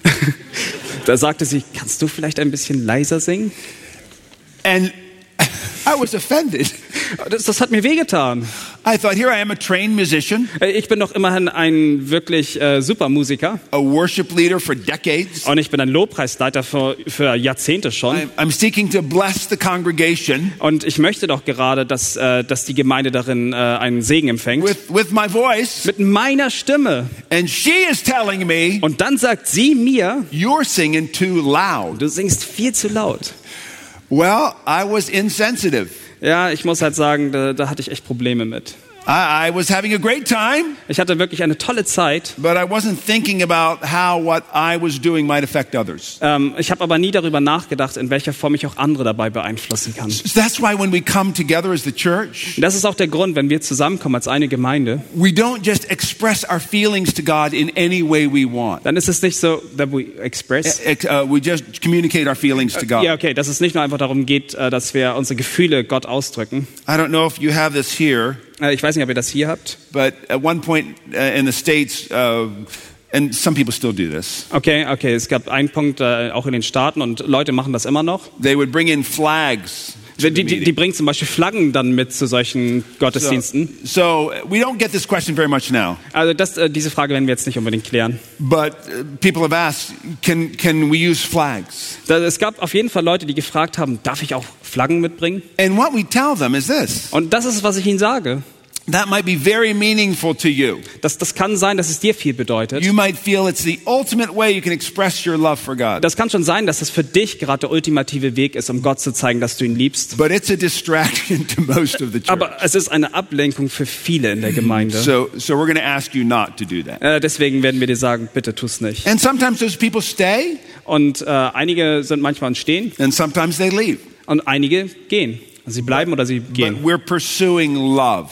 da sagte sie, kannst du vielleicht ein bisschen leiser singen? And I was offended. Das, das hat mir wehgetan. I thought, here I am, a trained musician, Äh, Ich bin doch immerhin ein wirklich äh, super Musiker a worship leader for decades. und ich bin ein Lobpreisleiter für, für Jahrzehnte schon. I'm, I'm seeking to bless the congregation Und ich möchte doch gerade, dass, äh, dass die Gemeinde darin äh, einen Segen empfängt. with, with my voice. Mit meiner Stimme. And she is telling me, Und dann sagt sie mir, You're singing too loud. du singst viel zu laut. Well, I was insensitive. Ja, ich muss halt sagen, da, da hatte ich echt Probleme mit. I, was having a great time, Ich hatte wirklich eine tolle Zeit. but I wasn't thinking about how what I was doing might affect others. Ähm, ich habe aber nie darüber nachgedacht, in welcher Form ich auch andere dabei beeinflussen kann. So that's why when we come together as the church, das ist auch der Grund, wenn wir zusammenkommen als eine Gemeinde, we don't just express our feelings to God in any way we want. dann ist es nicht so, that we express. Ex- uh, we just communicate our feelings to Ja, God. okay, dass es nicht nur einfach darum geht, äh, dass wir unsere Gefühle Gott ausdrücken. I don't know if you have this here, Ich weiß nicht, ob ihr das hier habt. but at one point uh, in the States, uh, and some people still do this, Okay, okay, es gab einen Punkt äh, auch in den Staaten und Leute machen das immer noch. they would bring in flags Die, die, die bringen zum Beispiel Flaggen dann mit zu solchen Gottesdiensten. So we don't get this question very much now, Also das, äh, diese Frage werden wir jetzt nicht unbedingt klären. but uh, people have asked, can, can we use flags? Da- Es gab auf jeden Fall Leute, die gefragt haben, darf ich auch Flaggen mitbringen? And what we tell them is this Und das ist, was ich ihnen sage. That might be very meaningful to you. Das, das kann sein, dass es dir viel bedeutet. You might feel it's the ultimate way you can express your love for God. Das kann schon sein, dass es für dich gerade der ultimative Weg ist, um Gott zu zeigen, dass du ihn liebst. But it's a distraction to most of the church. Aber es ist eine Ablenkung für viele in der Gemeinde. So, so we're going to ask you not to do that. Äh, deswegen werden wir dir sagen, bitte tu's nicht. And sometimes those people stay, Und äh, einige sind manchmal stehen and sometimes they leave. und einige gehen. Also sie bleiben oder sie But gehen. we're pursuing love,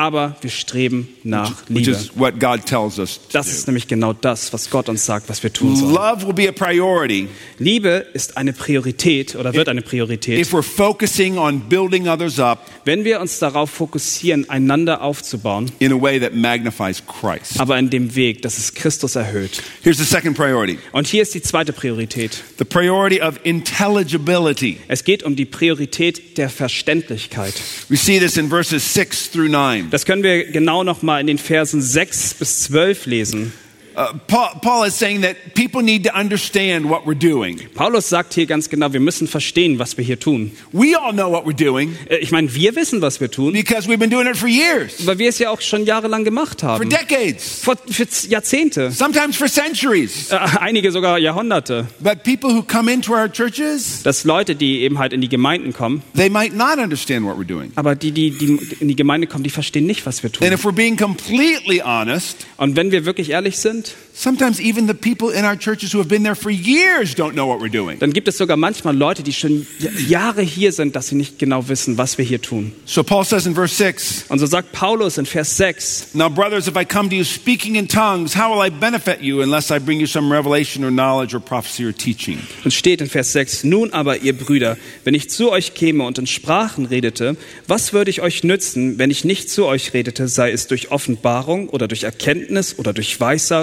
Aber wir streben nach which Liebe. is what God tells us to Das ist nämlich genau das, was Gott uns sagt, was wir tun sollen. Love will be a priority Liebe ist eine Priorität oder wird eine Priorität, if we're focusing on building others up wenn wir uns darauf fokussieren, einander aufzubauen, in a way that magnifies Christ. aber in dem Weg, dass es Christus erhöht. Here's the second priority Und hier ist die zweite Priorität. the priority of intelligibility. Es geht um die Priorität der Verständlichkeit. We see this in verses 6 through 9. Das können wir genau noch mal in den Versen 6 bis 12 lesen. Uh, Paul, Paul is saying that people need to understand what we're doing. Paulus sagt hier ganz genau, wir müssen verstehen, was wir hier tun. We all know what we're doing Äh, Ich meine, wir wissen, was wir tun, because we've been doing it for years, weil wir es ja auch schon jahrelang gemacht for haben. decades, Vor für Jahrzehnte, sometimes for centuries. äh, einige sogar Jahrhunderte. But people who come into our churches, Dass Leute, die eben halt in die Gemeinden kommen, they might not understand what we're doing. aber die, die, die in die Gemeinde kommen, die verstehen nicht, was wir And tun. if we're being completely honest, Und wenn wir wirklich ehrlich sind, sometimes even the people in our churches who have been there for years don't know what we're doing. dann gibt es sogar manchmal Leute, die schon Jahre hier sind, dass sie nicht genau wissen, was wir hier tun. So Paul says in verse 6 Und so sagt Paulus in Vers 6, Now, brothers, if I come to you speaking in tongues, how will I benefit you unless I bring you some revelation or knowledge or prophecy or teaching? Und steht in Vers 6, nun aber, ihr Brüder, wenn ich zu euch käme und in Sprachen redete, was würde ich euch nützen, wenn ich nicht zu euch redete, sei es durch Offenbarung oder durch Erkenntnis oder durch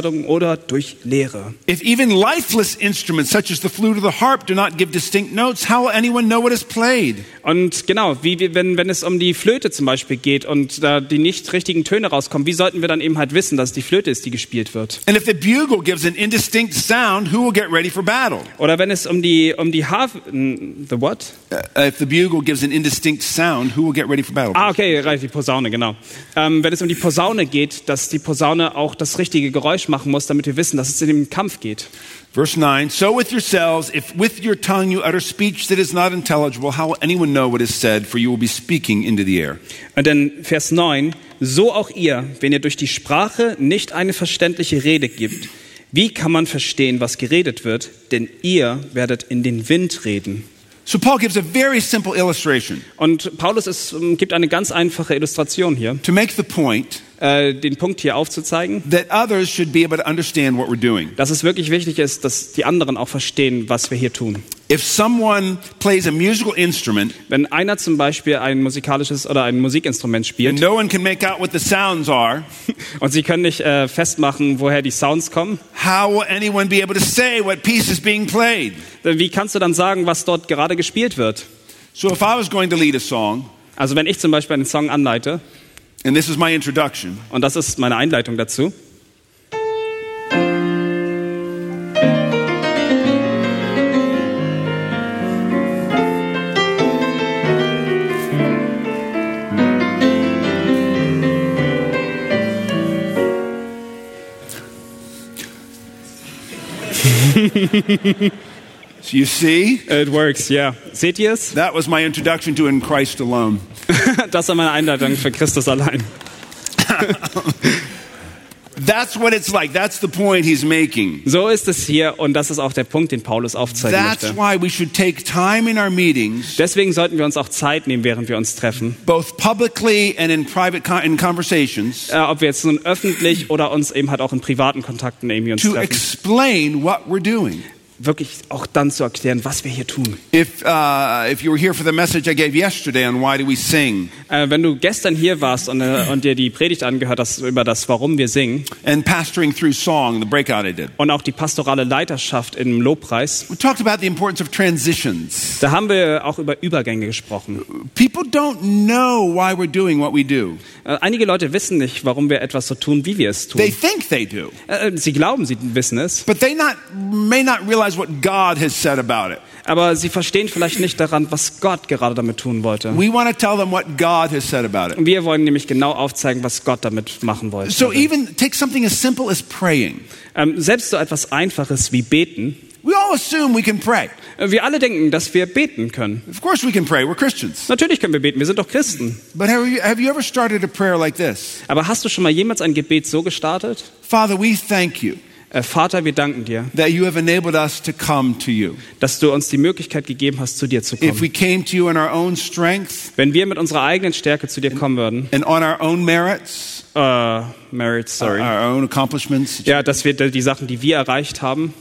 Weissagung oder durch Lehre? If even lifeless instruments such as the flute or the harp do not give distinct notes, how will anyone know what is played? Und genau, wie, wenn, wenn es um die Flöte zum Beispiel geht und da die nicht richtigen Töne rauskommen, wie sollten wir dann eben halt wissen, dass es die Flöte ist, die gespielt wird? And if the bugle gives an indistinct sound, who will get ready for battle? Oder wenn es um die, um die Harfe, the what? Uh, if the bugle gives an indistinct sound, who will get ready for battle? Ah, okay, die Posaune, genau. Ähm, wenn es um die Posaune geht, dass die Posaune auch das richtige Geräusch machen muss, damit wir wissen, dass es in den Kampf geht. Verse 9 So with yourselves, if with your tongue you utter speech that is not intelligible, how will anyone know what is said? For you will be speaking into the air. Und dann Vers 9, so auch ihr, wenn ihr durch die Sprache nicht eine verständliche Rede gibt, wie kann man verstehen, was geredet wird? Denn ihr werdet in den Wind reden. So Paul gives a very simple illustration Und Paulus ist, ähm, gibt eine ganz einfache Illustration hier, to make the point äh, den Punkt hier aufzuzeigen, that others should be able to understand what we're doing. dass es wirklich wichtig ist, dass die anderen auch verstehen, was wir hier tun. If someone plays a musical instrument Wenn einer zum Beispiel ein musikalisches oder ein Musikinstrument and spielt no one can make out what the sounds are, und sie können nicht äh, festmachen, woher die Sounds kommen, how will anyone be able to say what piece is being played? wie kannst du dann sagen, was dort gerade gespielt wird? So if I was going to lead a song, Also wenn ich zum Beispiel einen Song anleite, and this is my introduction, und das ist meine Einleitung dazu, so you see, it works, yeah. Seht ihr es? that was my introduction to In Christ Alone. Das ist meine Einleitung für Christus allein. That's what it's like. That's the point he's making. So ist es hier und das ist auch der Punkt, den Paulus aufzeigen That's möchte. why we should take time in our meetings, Deswegen sollten wir uns auch Zeit nehmen, während wir uns treffen. both publicly and in private in conversations, Äh, ob wir jetzt nun öffentlich oder uns eben halt auch in privaten Kontakten irgendwie uns to treffen. explain what we're doing. Wirklich auch dann zu erklären, was wir hier tun. If, uh, if you were here for the message I gave yesterday on why do we sing, Äh, wenn du gestern hier warst und, äh, und dir die Predigt angehört hast über das, warum wir singen and pastoring through song, the breakout I did, und auch die pastorale Leiterschaft im Lobpreis, we talked about the importance of transitions. da haben wir auch über Übergänge gesprochen. People don't know why we're doing what we do. Äh, einige Leute wissen nicht, warum wir etwas so tun, wie wir es tun. They think they do, sie glauben, sie wissen es, but they not, may not realize what God has said about it. aber sie verstehen vielleicht nicht daran, was Gott gerade damit tun wollte. We want to tell them what God has said about it. Wir wollen nämlich genau aufzeigen, was Gott damit machen wollte. So even take something as simple as praying. Ähm, selbst so etwas Einfaches wie beten. We all assume we can pray. Äh, Wir alle denken, dass wir beten können. Of course we can pray. We're Christians. Natürlich können wir beten, wir sind doch Christen. But have you, have you ever started a prayer like this? Aber hast du schon mal jemals ein Gebet so gestartet? Father, we thank you Vater, wir danken dir, that you have enabled us to come to you. dass du uns die Möglichkeit gegeben hast, zu dir zu If kommen. we came to you in our own strength Wenn wir mit unserer eigenen Stärke zu dir kommen würden, and on our own merits, äh, Merit, sorry, our own accomplishments, ja, dass wir die Sachen, die wir erreicht haben,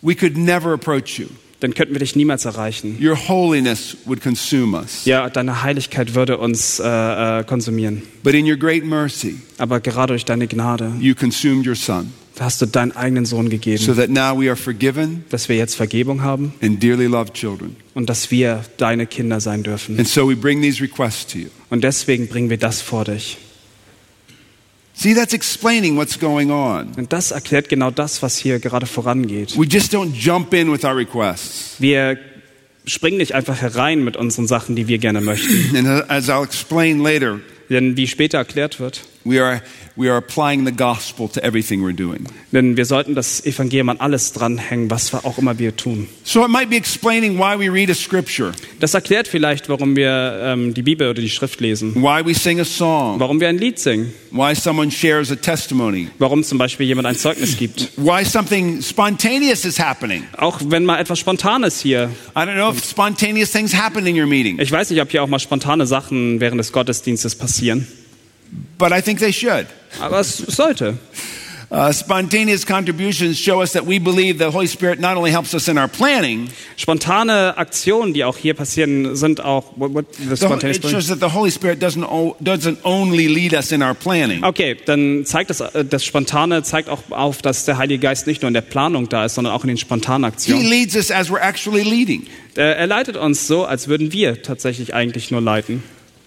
we could never approach you. dann könnten wir dich niemals erreichen. Your holiness would consume us. Ja, deine Heiligkeit würde uns äh, äh, konsumieren. But in your great mercy, Aber gerade durch deine Gnade you consumed your son hast du deinen eigenen Sohn so gegeben, that now we are forgiven dass wir jetzt Vergebung haben and dearly loved children. und dass wir deine Kinder sein dürfen. And so we bring these requests to you. Und deswegen bringen wir das vor dich. See, that's explaining what's going on. Und das erklärt genau das, was hier gerade vorangeht. We just don't jump in with our requests. Wir springen nicht einfach herein mit unseren Sachen, die wir gerne möchten. And as I'll explain later, Denn wie später erklärt wird, we are, we are applying the gospel to everything we're doing. denn wir sollten das Evangelium an alles dranhängen, was wir auch immer wir tun. So it might be explaining why we read a scripture, Das erklärt vielleicht, warum wir ähm, die Bibel oder die Schrift lesen, why we sing a song, warum wir ein Lied singen, why someone shares a testimony, warum zum Beispiel jemand ein Zeugnis gibt. why something spontaneous is happening. Auch wenn mal etwas Spontanes hier. I don't know if spontaneous things happen in your meeting, Ich weiß nicht, ob hier auch mal spontane Sachen während des Gottesdienstes passieren, but I think they should. aber es sollte. Uh, spontaneous contributions show us that we believe the Holy Spirit not only helps us in our planning, Spontane Aktionen, die auch hier passieren, sind auch. What, what, the the, spontaneous it shows that the Holy Spirit doesn't, doesn't only lead us in our planning. Okay, dann zeigt das, äh, das Spontane zeigt auch auf, dass der Heilige Geist nicht nur in der Planung da ist, sondern auch in den spontanen He Aktionen. leads us as we're actually leading. Äh, Er leitet uns so, als würden wir tatsächlich eigentlich nur leiten.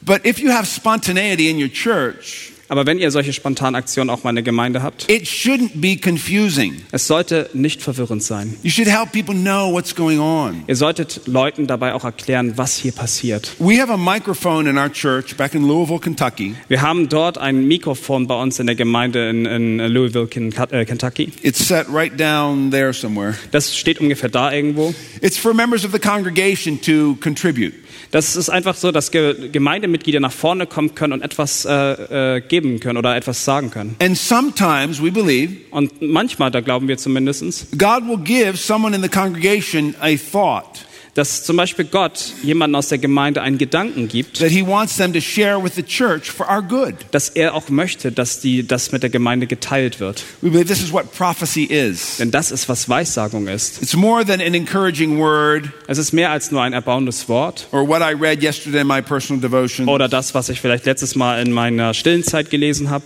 But if you have spontaneity in your church, Aber wenn ihr solche spontanen Aktionen auch mal in der Gemeinde habt, it shouldn't be confusing. es sollte nicht verwirrend sein. You should help people know what's going on. Ihr solltet Leuten dabei auch erklären, was hier passiert. We have a microphone in our church back in Louisville, Kentucky. Wir haben dort ein Mikrofon bei uns in der Gemeinde in, in Louisville, äh, Kentucky. It's set right down there somewhere. Das steht ungefähr da irgendwo. It's for members of the congregation to contribute. Das ist einfach so, dass Ge Gemeindemitglieder nach vorne kommen können und etwas äh, äh, geben können oder etwas sagen können. And sometimes we believe Und manchmal, da glauben wir zumindest, God will give someone in the congregation a thought dass zum Beispiel Gott jemanden aus der Gemeinde einen Gedanken gibt, dass er auch möchte, dass die, das mit der Gemeinde geteilt wird. We believe this is what prophecy is. Denn das ist, was Weissagung ist. It's more than an encouraging word Es ist mehr als nur ein erbauendes Wort or what I read yesterday in my personal devotion. oder das, was ich vielleicht letztes Mal in meiner stillen Zeit gelesen habe.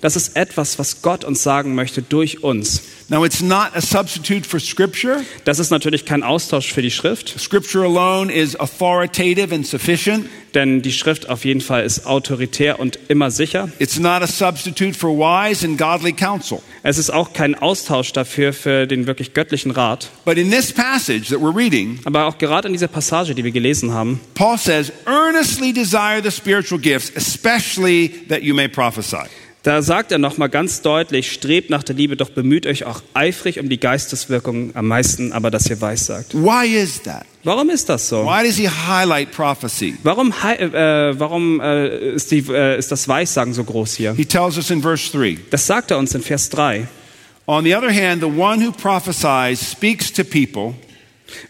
Das ist etwas, was Gott uns sagen möchte durch uns. Now, it's not a substitute for scripture. Das ist natürlich kein Austausch für die Schrift, Scripture alone is authoritative and sufficient. denn die Schrift auf jeden Fall ist autoritär und immer sicher. It's not a substitute for wise and godly counsel. Es ist auch kein Austausch dafür für den wirklich göttlichen Rat. But in this passage that we're reading, Aber auch gerade in dieser Passage, die wir gelesen haben, Paul says, earnestly desire the spiritual gifts, especially that you may prophesy. Da sagt er nochmal ganz deutlich, strebt nach der Liebe, doch bemüht euch auch eifrig um die Geisteswirkung am meisten, aber dass ihr weissagt. Why is that? Warum ist das so? Why does he highlight prophecy? Warum, hei- äh, warum äh, ist, die, äh, ist das Weissagen so groß hier? He tells us in verse 3 Das sagt er uns in Vers 3. On the other hand, the one who prophesies speaks to people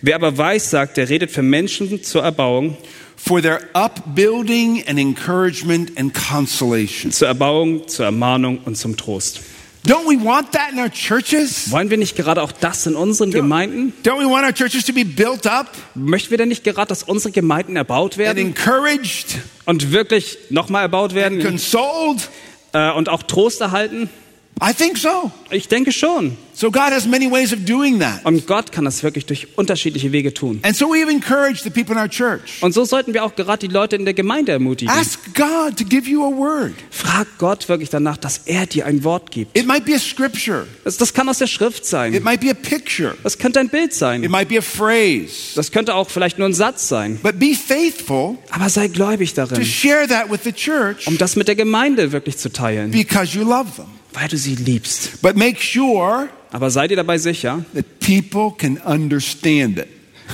Wer aber weissagt, der redet für Menschen zur Erbauung, for their upbuilding and encouragement and consolation. zur Erbauung, zur Ermahnung und zum Trost. Don't we want that in our churches? Wollen wir nicht gerade auch das in unseren Gemeinden? Don't we want our churches to be built up Möchten wir denn nicht gerade, dass unsere Gemeinden erbaut and werden encouraged, und wirklich nochmal erbaut werden consoled? äh, und auch Trost erhalten? I think so. Ich denke schon. So God has many ways of doing that. Und Gott kann das wirklich durch unterschiedliche Wege tun. And so we've encouraged the people in our church. Und so sollten wir auch gerade die Leute in der Gemeinde ermutigen. Ask God to give you a word. Frag Gott wirklich danach, dass er dir ein Wort gibt. It might be a scripture. Das, das kann aus der Schrift It sein. might be a picture. Das könnte ein Bild It sein. might be a phrase. Das könnte auch vielleicht nur ein Satz sein. But be faithful Aber sei gläubig to darin, share that with the church um das mit der Gemeinde wirklich zu teilen, because you love them. Weil du sie liebst. But make sure Aber sei dir dabei sicher, that people can understand it.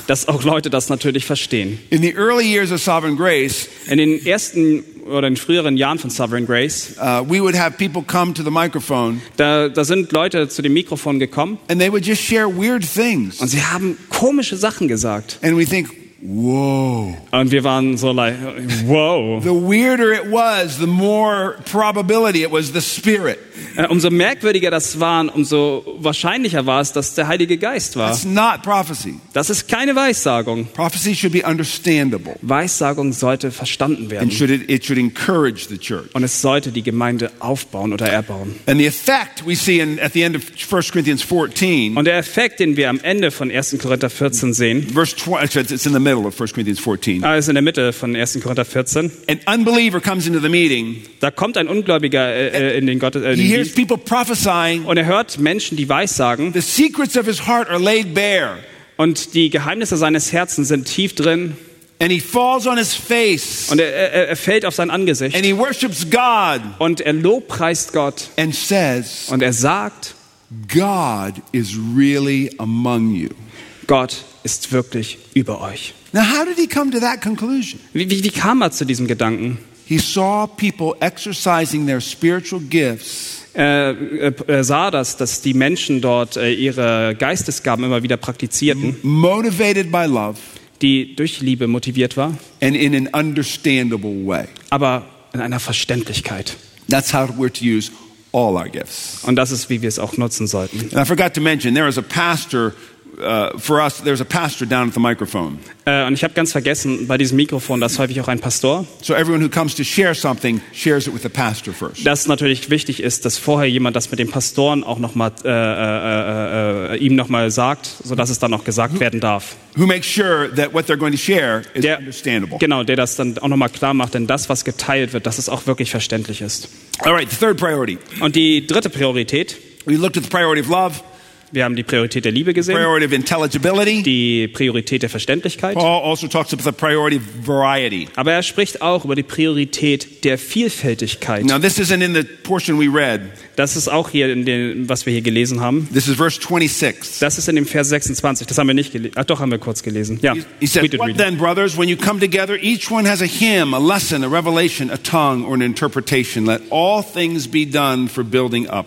dass auch Leute das natürlich verstehen. In the early years of Sovereign Grace, In den ersten oder in früheren Jahren von Sovereign Grace, uh, we would have people come to the microphone da, da sind Leute zu dem Mikrofon gekommen and they would just share weird things. und sie haben komische Sachen gesagt. And we think, whoa. Und wir waren so like, wow. The weirder it was, the more probability it was the Spirit. Äh, Umso merkwürdiger das war, umso wahrscheinlicher war es, dass der Heilige Geist war. That's not prophecy. Das ist keine Weissagung. Prophecy should be understandable Weissagung sollte verstanden and werden. should it, it should encourage the church. Und es sollte die Gemeinde aufbauen oder erbauen. And the effect we see in, at the end of 1 Corinthians 14, Und der Effekt, den wir am Ende von 1. Korinther 14 sehen, verse 20, it's in the middle of 1 Corinthians 14. ah, ist in der Mitte von 1. Korinther 14. An unbeliever comes into the meeting. Da kommt ein Ungläubiger äh, äh, in den Gottes, äh, He hears people prophesying. und er hört Menschen, die Weissagen The secrets of his heart are laid bare. und die Geheimnisse seines Herzens sind tief drin And he falls on his face. und er, er, er fällt auf sein Angesicht And he worships God und er lobpreist Gott and says, und er sagt, God is really among you. Gott ist wirklich über euch. Now, how did he come to that conclusion? Wie, wie, wie kam er zu diesem Gedanken? He saw people exercising their spiritual gifts Er, er, sah das, dass die Menschen dort äh, ihre Geistesgaben immer wieder praktizierten, motivated by love die durch Liebe motiviert war, and in an understandable way. aber in einer Verständlichkeit. That's how we're to use all our gifts. Und das ist, wie wir es auch nutzen sollten. And I forgot to mention, there is a pastor, uh, for us, there's a pastor down at the microphone. Äh, und ich habe ganz vergessen, bei diesem Mikrofon, da ist häufig auch ein Pastor, So everyone who comes to share something shares it with the pastor first. dass natürlich wichtig ist, dass vorher jemand das mit dem Pastoren auch nochmal äh, äh, äh, äh, ihm nochmal sagt, sodass es dann auch gesagt werden darf. Who makes sure that what they're going to share is Der, understandable. genau, der das dann auch nochmal klar macht, denn das, was geteilt wird, dass es auch wirklich verständlich ist. All right, the third priority. Und die dritte Priorität, We looked at the priority of love, wir haben die Priorität der Liebe gesehen, priority of intelligibility. die Priorität der Verständlichkeit, Paul also talks about the priority of variety. aber er spricht auch über die Priorität der Vielfältigkeit. Now, this isn't in the portion we read. Das ist auch hier in dem, was wir hier gelesen haben. This is verse 26. Das ist in dem Vers 26. Das haben wir nicht gelesen. Ach doch, haben wir kurz gelesen. Ja, He we said, What then, brothers, when you come together, each one has a hymn, a lesson, a revelation, a tongue, or an interpretation. Let all things be done for building up.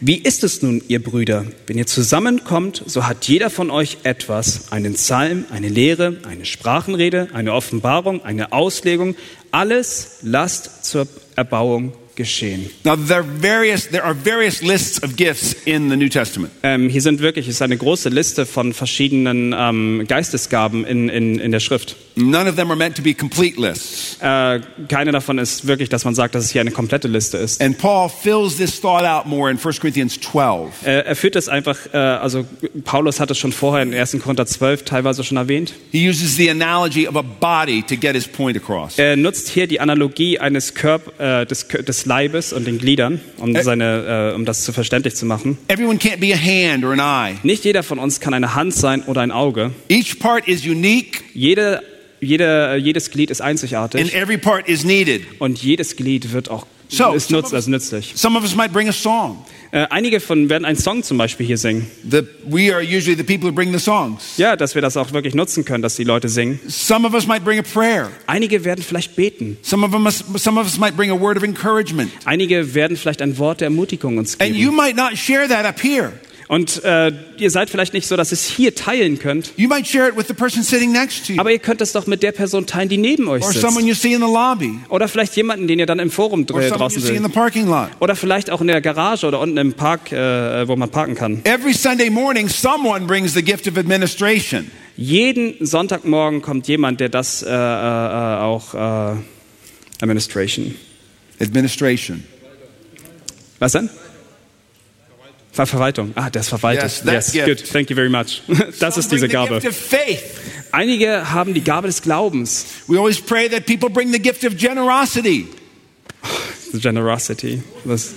Wie ist es nun, ihr Brüder? Wenn ihr zusammenkommt, so hat jeder von euch etwas, einen Psalm, eine Lehre, eine Sprachenrede, eine Offenbarung, eine Auslegung. Alles lasst zur Erbauung geschehen. Now, there are various, there are various lists of gifts in the New Testament. Ähm, hier sind wirklich, es ist eine große Liste von verschiedenen ähm, Geistesgaben in, in, in der Schrift. None of them are meant to be complete lists. Äh, keine davon ist wirklich, dass man sagt, dass es hier eine komplette Liste ist. And Paul fills this thought out more in 1 Corinthians 12. Äh, er führt das einfach, äh, also Paulus hat es schon vorher in 1. Korinther 12 teilweise schon erwähnt. He uses the analogy of a body to get his point across. Er nutzt hier die Analogie eines Körp äh, des, des Leibes und den Gliedern, um, seine, äh, um das zu verständlich zu machen. Everyone can't be a hand or an eye. Nicht jeder von uns kann eine Hand sein oder ein Auge. Each part is unique Jede, jede, jedes Glied ist and einzigartig every part is needed. und jedes Glied wird auch So, ist some nutz, of- also nützlich. Some of us might bring a song. Äh, einige von werden einen Song zum Beispiel hier singen. The, we are usually the people who bring the songs. Ja, dass wir das auch wirklich nutzen können, dass die Leute singen. Some of us might bring a prayer. Einige werden vielleicht beten. Some of, us, some of us might bring a word of encouragement. Einige werden vielleicht ein Wort der Ermutigung uns And you geben. might not share that up here. Und äh, ihr seid vielleicht nicht so, dass ihr es hier teilen könnt, You might share it with the person sitting next to you aber ihr könnt es doch mit der Person teilen, die neben euch or sitzt. someone you see in the lobby Oder vielleicht jemanden, den ihr dann im Forum or dr someone you draußen see in the parking lot. Oder vielleicht auch in der Garage oder unten im Park, äh, wo man parken kann. Every Sunday morning, someone brings the gift of administration. Jeden Sonntagmorgen kommt jemand, der das äh, äh, auch äh, Administration. Administration. Was denn? Ver Verwaltung. Ah, das verwaltet. Yes, yes, good. Thank you very much. Das ist diese Gabe. Einige haben die Gabe des Glaubens. We always pray that people bring the gift of generosity. Generosity. Was,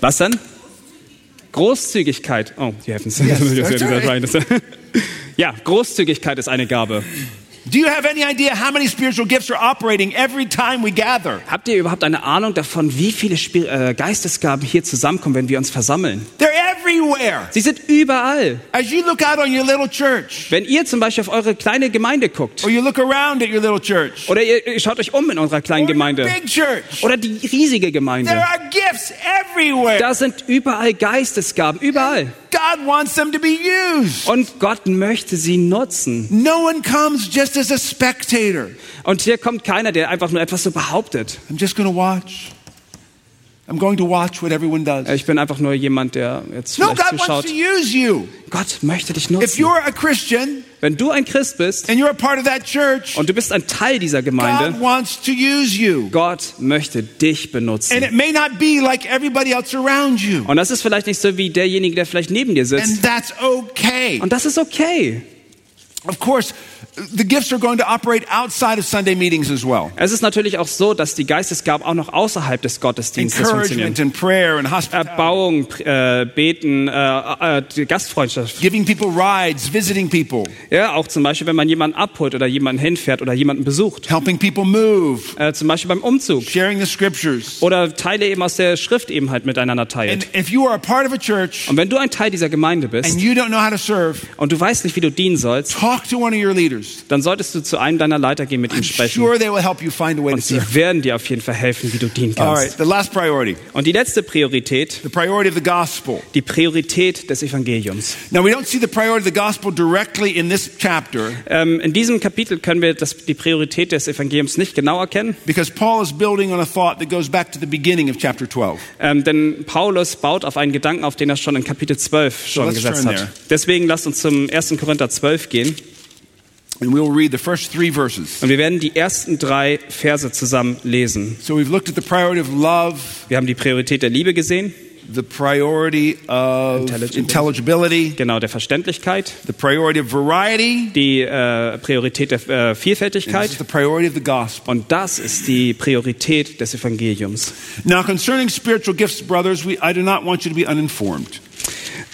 was denn? Großzügigkeit. Oh, Yes, that's right. Ja, Großzügigkeit ist eine Gabe. Do you have any idea how many spiritual gifts are operating every time we gather? Habt ihr überhaupt eine Ahnung davon, wie viele Spir äh, Geistesgaben hier zusammenkommen, wenn wir uns versammeln? They're everywhere. Sie sind überall. As you look out on your little church, Wenn ihr zum Beispiel auf eure kleine Gemeinde guckt or you look around at your little church, oder ihr, schaut euch um in unserer kleinen or your Gemeinde big church, oder die riesige there Gemeinde, are gifts everywhere. da sind überall Geistesgaben, überall. God wants them to be used. Und Gott möchte sie nutzen. No one comes just as a spectator. Und hier kommt keiner, der einfach nur etwas so behauptet. I'm just going to watch. I'm going to watch what everyone does. Ich bin einfach nur jemand, der jetzt No, God wants zuschaut. to use you. Gott möchte dich If nutzen. you're a Christian Wenn du ein Christ bist and you're a part of that church, und du bist ein Teil dieser God Gemeinde, wants to use you. Gott möchte dich And benutzen. it may not be like everybody else around you. Und das ist vielleicht nicht so wie derjenige, der vielleicht neben dir And sitzt. that's okay. Und das ist okay. Of course, the gifts are going to operate outside of Sunday meetings as well. Es ist natürlich auch so, dass die Geistesgaben auch noch außerhalb des Gottesdienstes funktionieren. And prayer and hospitality. Erbauung, äh, Beten, äh, äh, Gastfreundschaft. Giving people rides, visiting people, Ja, auch zum Beispiel, wenn man jemanden abholt oder jemanden hinfährt oder jemanden besucht. helping people move, Äh, zum Beispiel beim Umzug. sharing the scriptures. Oder Teile eben aus der Schrift eben halt miteinander And teilt. if you are a part of a church Und wenn du ein Teil dieser Gemeinde bist and you don't know how to serve, und du weißt nicht, wie du dienen sollst, talk to one of your leaders. Dann solltest du zu einem deiner Leiter gehen, mit ihm sprechen. sure Und sie serve. werden dir auf jeden Fall helfen, wie du dienen right, kannst. the last priority, Und die letzte Priorität, the priority of the gospel. die Priorität des Evangeliums. Now, we don't see the priority of the gospel directly in this chapter Ähm, in diesem Kapitel können wir das, die Priorität des Evangeliums nicht genau erkennen, because Paul is building on a thought that goes back to the beginning of chapter 12. ähm, denn Paulus baut auf einen Gedanken, auf den er schon in Kapitel 12 schon let's gesetzt hat. there. Deswegen lasst uns zum 1. Korinther 12 gehen und wir werden die ersten drei Verse zusammen lesen. So we've looked at the priority of love, Wir haben die Priorität der Liebe gesehen, the priority of Intelligibility. intelligibility, genau der Verständlichkeit, the priority of variety, die äh, Priorität der äh, Vielfältigkeit the priority of the gospel. und das ist die Priorität des Evangeliums. Now, concerning spiritual gifts, brothers, we, I do not want you to be uninformed.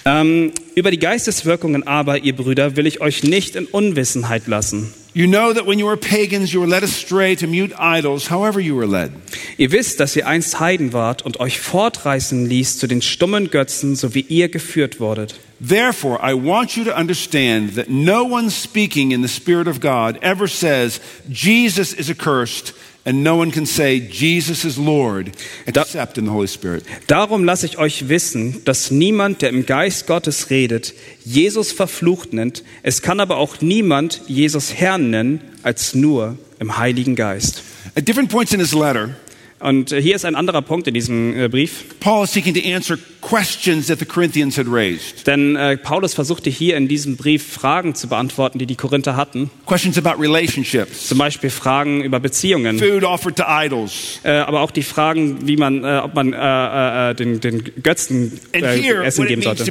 Ähm, über die Geisteswirkungen aber, ihr Brüder, will ich euch nicht in Unwissenheit lassen. You know that when you were pagans, you were led astray to mute idols, however you were led. Ihr wisst, dass ihr einst Heiden wart und euch fortreißen ließ zu den stummen Götzen, so wie ihr geführt wurdet. Therefore, I want you to understand that no one speaking in the Spirit of God ever says, Jesus is accursed, and no one can say, Jesus is Lord, except in the Holy Spirit. Darum lasse ich euch wissen, dass niemand, der im Geist Gottes redet, Jesus verflucht nennt. Es kann aber auch niemand Jesus Herrn nennen, als nur im Heiligen Geist. At different points in his letter, Und äh, hier ist ein anderer Punkt in diesem äh, Brief. Paul is seeking to answer questions that the Corinthians had raised. Denn äh, Paulus versuchte hier in diesem Brief Fragen zu beantworten, die die Korinther hatten. Questions about relationships, Zum Beispiel Fragen über Beziehungen. food offered to idols. Äh, aber auch die Fragen, wie man, äh, ob man äh, den, den Götzen here, Essen geben sollte.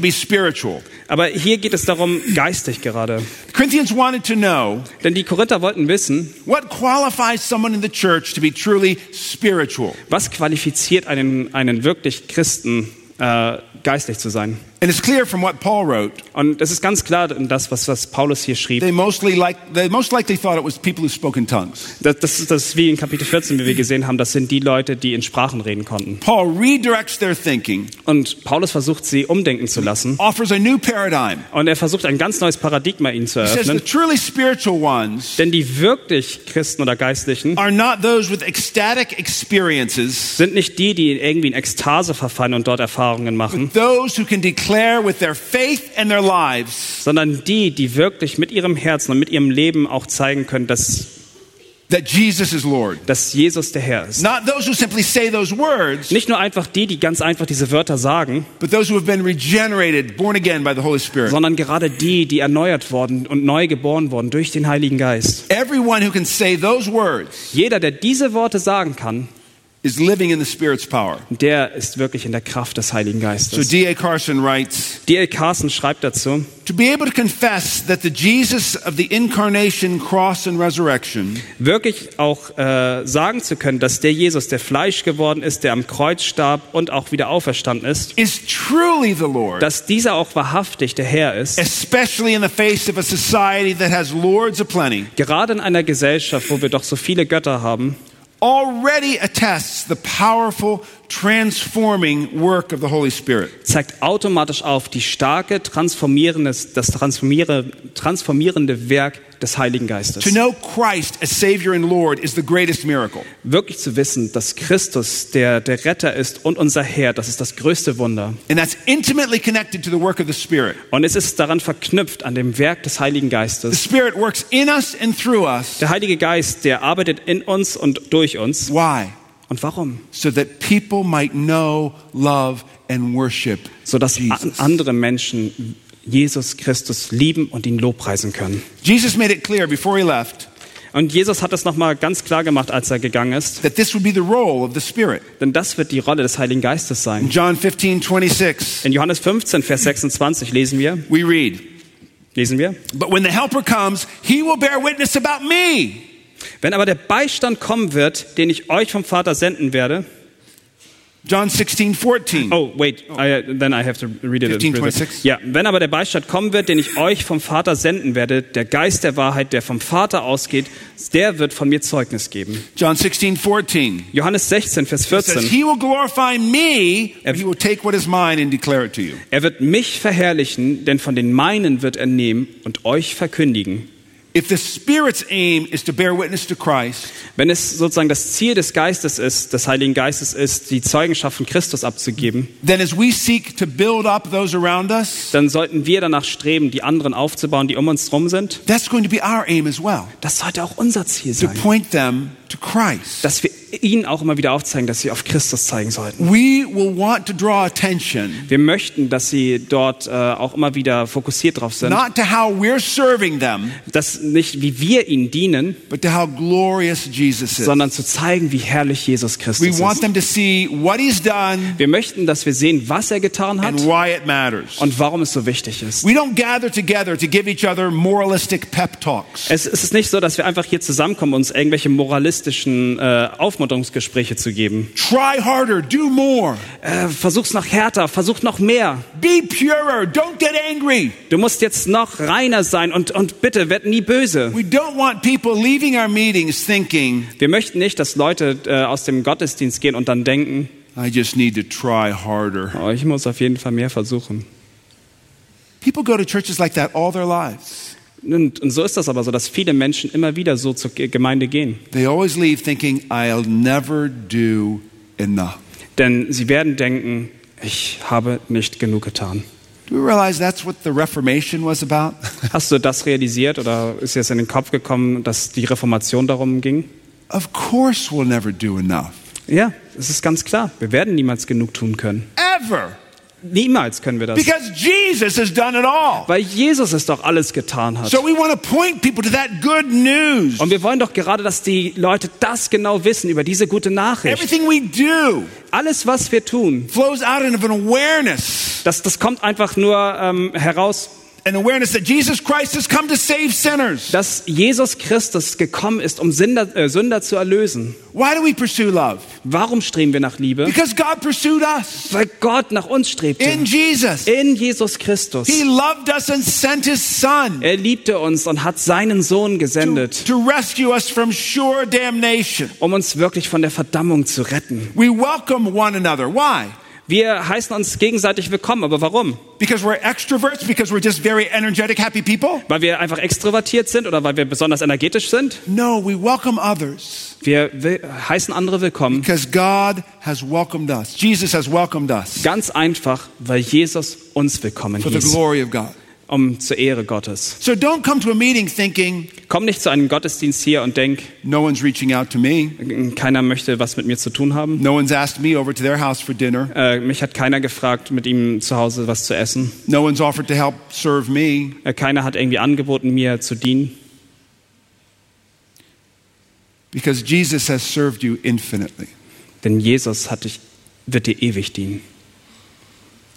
Aber hier geht es darum, geistig gerade. The Corinthians wanted to know Denn die Korinther wollten wissen, what qualifies someone in the church to be truly spiritual. Was qualifiziert einen, einen wirklich Christen, äh, geistlich zu sein. And it's clear from what Paul wrote Und es ist ganz klar, das, was, was Paulus hier schrieb. They mostly like they most likely thought it was people who spoke in tongues. Das, das, ist- das ist wie in Kapitel 14, wie wir gesehen haben, das sind die Leute, die in Sprachen reden konnten. Paul redirects their thinking, Und Paulus versucht, sie umdenken zu lassen. offers a new paradigm. Und er versucht, ein ganz neues Paradigma ihnen zu He says the eröffnen. truly spiritual ones Denn die wirklich Christen oder Geistlichen are not those with ecstatic experiences, sind nicht die, die irgendwie in Ekstase verfallen und dort Erfahrungen machen, those who can declare declare with their faith and their lives sondern die, die wirklich mit ihrem Herzen und mit ihrem Leben auch zeigen können, dass, that Jesus is Lord. dass Jesus der Herr ist. Not those who simply say those words, Nicht nur einfach die, die ganz einfach diese Wörter sagen, but those who have been regenerated, born again by the Holy Spirit. sondern gerade die, die erneuert worden und neu geboren wurden durch den Heiligen Geist. Everyone who can say those words Jeder, der diese Worte sagen kann, is living in the Spirit's power. der ist wirklich in der Kraft des Heiligen So Geistes. D.A. Carson writes D.L. Carson schreibt dazu, To be able to confess that the Jesus of the incarnation, cross, and resurrection wirklich auch äh, sagen zu können, dass der Jesus, der Fleisch geworden ist, der am Kreuz starb und auch wieder auferstanden ist, is truly the Lord, dass dieser auch wahrhaftig der Herr ist, especially in the face of a society that has lords aplenty, gerade in einer Gesellschaft, wo wir doch so viele Götter haben, already attests the powerful transforming work of the Holy Spirit. zeigt automatisch auf die starke transformierende, das transformiere, transformierende Werk des Heiligen Geistes. To know Christ as Savior and Lord is the greatest miracle. Wirklich zu wissen, dass Christus der, der Retter ist und unser Herr, das ist das größte Wunder. And that's intimately connected to the work of the Spirit. Und es ist daran verknüpft an dem Werk des Heiligen The Geistes. Spirit works in us and through us. Der Heilige Geist, der arbeitet in uns und durch uns. Why? Und warum? So that people might know, love, and worship Sodass an Jesus. andere Menschen Jesus Christus lieben und ihn lobpreisen können. Jesus made it clear before he left Und Jesus hat es nochmal ganz klar gemacht, als er gegangen ist. that this would be the role of the Spirit. Denn das wird die Rolle des Heiligen Geistes In sein. John 15, 26, In Johannes 15, Vers 26 lesen wir, we read, lesen wir, But when the Helper comes, he will bear witness about me. wenn aber der Beistand kommen wird, den ich euch vom Vater senden werde, John 16, 14. Oh, wait, I, then I have to read it. 15, 26. Ja, wenn aber der Beistand kommen wird, den ich euch vom Vater senden werde, der Geist der Wahrheit, der vom Vater ausgeht, der wird von mir Zeugnis geben. John 16, 14. Johannes 16, Vers It says, 14. He will glorify me, and he will take what is mine and declare it to you. Er wird mich verherrlichen, denn von den meinen wird er nehmen und euch verkündigen. If the Spirit's aim is to bear witness to Christ, Wenn es sozusagen das Ziel des Geistes ist, des Heiligen Geistes ist, die Zeugenschaft von Christus abzugeben, then as we seek to build up those around us, dann sollten wir danach streben, die anderen aufzubauen, die um uns herum sind. that's going to be our aim as well. Das sollte auch unser Ziel To sein. Dass wir ihnen auch immer wieder aufzeigen, dass sie auf Christus zeigen sollten. We will want to draw attention Wir möchten, dass sie dort äh, auch immer wieder fokussiert drauf sind, not to how we're serving them, dass nicht wie wir ihnen dienen, but to how glorious Jesus is. sondern zu zeigen, wie herrlich Jesus We Christus want ist. them to see what he's done Wir möchten, dass wir sehen, was er getan and hat why it matters. und warum es so wichtig ist. We don't gather together to give each other moralistic pep talks. Es ist nicht so, dass wir einfach hier zusammenkommen, uns irgendwelche moralistischen äh, Aufmunterungsgespräche zu geben. Try harder, do more, Äh, versuch's noch härter, versuch noch mehr. be purer, don't get angry. Du musst jetzt noch reiner sein und, und bitte werd nie böse. We don't want people leaving our meetings thinking, Wir möchten nicht, dass Leute äh, aus dem Gottesdienst gehen und dann denken, I just need to try harder. oh, ich muss auf jeden Fall mehr versuchen. People go to churches like that all their lives. Und, und so ist das aber so, dass viele Menschen immer wieder so zur Ge- Gemeinde gehen. They always leave thinking, I'll never do enough. Denn sie werden denken, ich habe nicht genug getan. Do you realize that's what the Reformation was about? Hast du das realisiert oder ist dir das in den Kopf gekommen, dass die Reformation darum ging? of course, we'll never do enough. Ja, es ist ganz klar. Wir werden niemals genug tun können. Ever. Niemals können wir das. Because Jesus has done it all. Weil Jesus es doch alles getan hat. So we want to point people to that good news. Und wir wollen doch gerade, dass die Leute das genau wissen über diese gute Nachricht. Everything we do Alles, was wir tun, flows out of an awareness, das, das kommt einfach nur ähm, heraus, an awareness that Jesus Christ has come to save sinners. dass Jesus Christus gekommen ist, um Sünder, äh, Sünder zu erlösen. Why do we pursue love? Warum streben wir nach Liebe? Because God pursued us Weil Gott nach uns strebte. in Jesus. In Jesus Christus. He loved us and sent his son Er liebte uns und hat seinen Sohn gesendet, to rescue us from sure damnation. um uns wirklich von der Verdammung zu retten. We welcome one another. Why? Wir heißen uns gegenseitig willkommen, aber warum? Because we're extroverts? Because we're just very energetic, happy people? Weil wir einfach extrovertiert sind oder weil wir besonders energetisch sind? No, we welcome others Wir heißen andere willkommen. because God has welcomed us. Jesus has welcomed us Ganz einfach, weil Jesus uns willkommen for the hieß, glory of God. Um zur Ehre Gottes. So don't come to a meeting thinking, Komm nicht zu einem Gottesdienst hier und denk, no one's reaching out to me. keiner möchte was mit mir zu tun haben. No one's asked me over to their house for dinner. Äh, mich hat keiner gefragt, mit ihm zu Hause was zu essen. No one's offered to help serve me. Äh, keiner hat irgendwie angeboten, mir zu dienen. Because Jesus has served you infinitely. Denn Jesus hat dich, wird dir ewig dienen.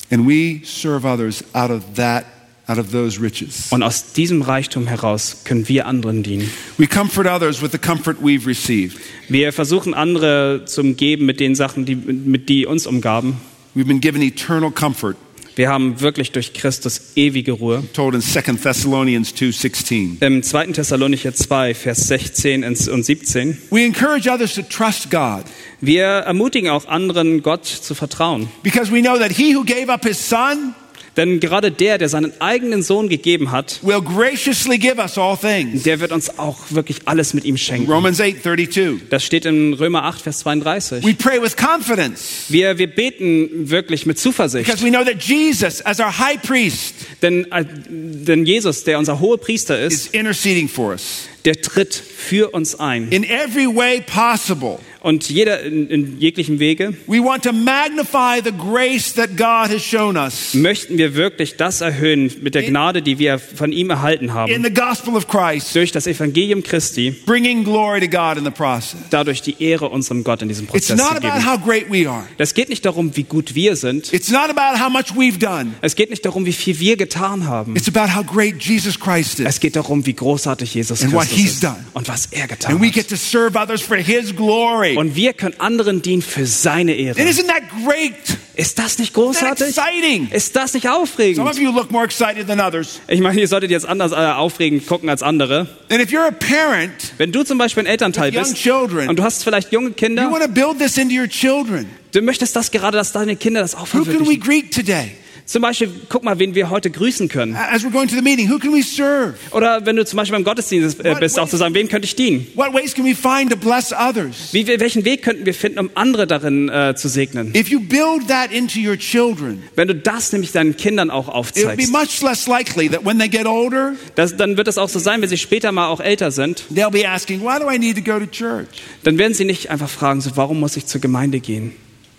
And we serve others out of that, out of those riches. Und aus diesem Reichtum heraus können wir anderen dienen. We comfort others with the comfort we've received. Wir versuchen andere zu umgeben mit den Sachen, die, mit die uns umgaben. We've been given eternal comfort, Wir haben wirklich durch Christus ewige Ruhe. told in 2 Thessalonians 2:16. Im 2. Thessalonicher 2, Vers 16 und 17. We encourage others to trust God Wir ermutigen auch anderen, Gott zu vertrauen. because we know that he who gave up his son Denn gerade der, der seinen eigenen Sohn gegeben hat, will graciously give us all things. der wird uns auch wirklich alles mit ihm schenken. Romans 8:32. Das steht in Römer 8, Vers 32. We pray with confidence Wir, wir beten wirklich mit Zuversicht. because we know that Jesus as our high priest Denn, äh, denn Jesus, der unser hoher Priester ist, is interceding for us der tritt für uns ein. in every way possible. Und jeder in, in jeglichem Wege We want to magnify the grace that God has shown us möchten wir wirklich das erhöhen mit der Gnade, die wir von ihm erhalten in haben. the gospel of Christ, Durch das Evangelium Christi, bringing glory to God in the process. dadurch die Ehre unserem Gott in diesem It's Prozess not zu about how great we are. Es geht nicht darum, wie gut wir sind. It's not about how much we've done. Es geht nicht darum, wie viel wir getan haben. It's about how great Jesus Christ is. Es geht darum, wie großartig Jesus Christus he's ist done. und was er getan And we hat. get to serve others for his glory. Und wir können anderen dienen für seine And Ehre. isn't that great? Ist das nicht großartig? exciting? Ist das nicht Some aufregend? of you look more excited than others. Ich meine, ihr solltet jetzt anders äh, aufregend gucken als andere. And if you're a parent, Wenn du zum Beispiel ein Elternteil young bist children, und du hast vielleicht junge you Kinder, want to build this into your children. du möchtest das gerade, dass deine Kinder das auch Who can we verwirklichen. greet today? Zum Beispiel, guck mal, wen wir heute grüßen können. As we're going to the meeting, who can we serve? Oder wenn du zum Beispiel beim Gottesdienst äh, What- bist, auch zu sagen, wem könnte ich dienen? What ways can we find to bless others? Wie, welchen Weg könnten wir finden, um andere darin äh, zu segnen? If you build that into your children, Wenn du das nämlich deinen Kindern auch it would be aufzeigst, much less likely that when they get older, das, dann wird es auch so sein, wenn sie später mal auch älter sind, they'll be asking, why do I need to go to church? dann werden sie nicht einfach fragen, so, warum muss ich zur Gemeinde gehen?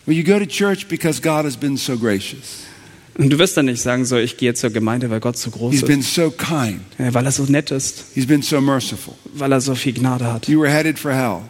Well, you go to church because God has been so gracious. Und du wirst dann nicht sagen, so, ich gehe zur Gemeinde, weil Gott so groß He's ist, been so kind. Ja, weil er so nett ist, He's been so merciful. weil er so viel Gnade hat. You were headed for hell.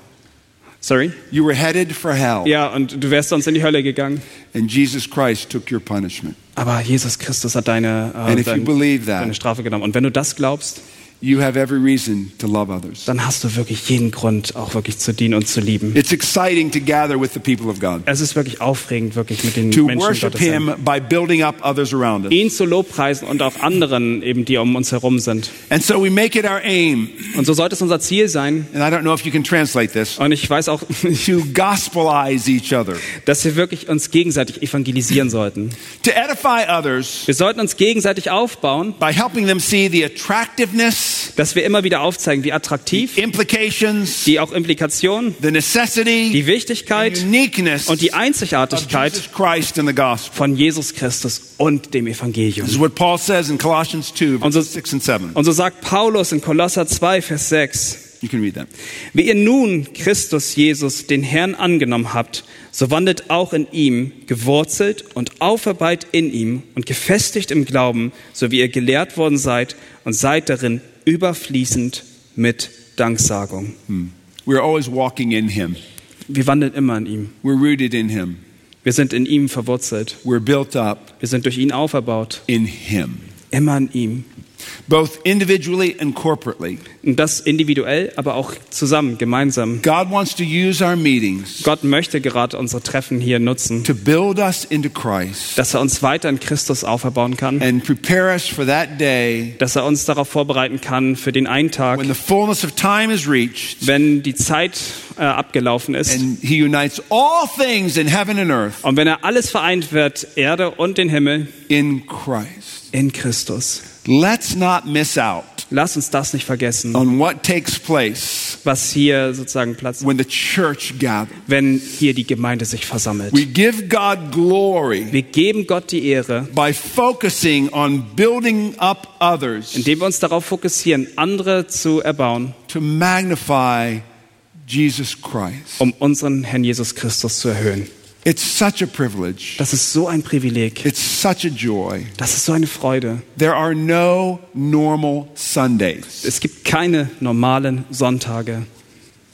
Sorry? You were headed for hell. Ja, und du wärst sonst in die Hölle gegangen. And Jesus Christ took your punishment. Aber Jesus Christus hat deine, äh, dein, that, deine Strafe genommen. Und wenn du das glaubst, you have every reason to love others. dann hast du wirklich jeden Grund, auch wirklich zu dienen und zu lieben. It's exciting to gather with the people of God, Es ist wirklich aufregend, wirklich mit den to Menschen worship Gottes. Him by building up others around us. ihn zu lobpreisen und auch anderen eben, die um uns herum sind. And so we make it our aim, Und so sollte es unser Ziel sein. and I don't know if you can translate this, Und ich weiß auch, to gospelize each other, dass wir wirklich uns gegenseitig evangelisieren sollten. to edify others Wir sollten uns gegenseitig aufbauen, by helping them see the attractiveness, dass wir immer wieder aufzeigen, wie attraktiv, die auch Implikationen, the necessity, die Wichtigkeit uniqueness und die of Einzigartigkeit Jesus Christ and the gospel. von Jesus Christus und dem Evangelium. This is what Paul says in Colossians 2, Und so- verses 6 and 7. Und so sagt Paulus in Kolosser 2, Vers 6, You can read that. Wie ihr nun Christus Jesus, den Herrn, angenommen habt, so wandelt auch in ihm, gewurzelt und auferbaut in ihm und gefestigt im Glauben, so wie ihr gelehrt worden seid und seid darin überfließend mit Danksagung. We're always walking in Him. Wir wandeln immer in ihm. We're rooted in Him. Wir sind in ihm verwurzelt. We're built up Wir sind durch ihn auferbaut. in Him. Immer in ihm. Both individually and corporately. Und das individuell, aber auch zusammen, gemeinsam. God wants to use our meetings Gott möchte gerade unsere Treffen hier nutzen, to build us into Christ dass er uns weiter in Christus auferbauen kann, and prepare us for that day dass er uns darauf vorbereiten kann für den einen Tag, when the fullness of time is reached wenn die Zeit äh, abgelaufen ist. and He unites all things in heaven and earth Und wenn er alles vereint wird, Erde und den Himmel, in Christ. in Christus. Let's not miss out Lass uns das nicht vergessen, on what takes place was hier sozusagen Platz, when the church gathers. wenn hier die Gemeinde sich versammelt. We give God glory Wir geben Gott die Ehre, by focusing on building up others indem wir uns darauf fokussieren, andere zu erbauen, to magnify Jesus Christ. um unseren Herrn Jesus Christus zu erhöhen. It's such a privilege. Das ist so ein Privileg. It's such a joy. Das ist so eine Freude. There are no normal Sundays. Es gibt keine normalen Sonntage.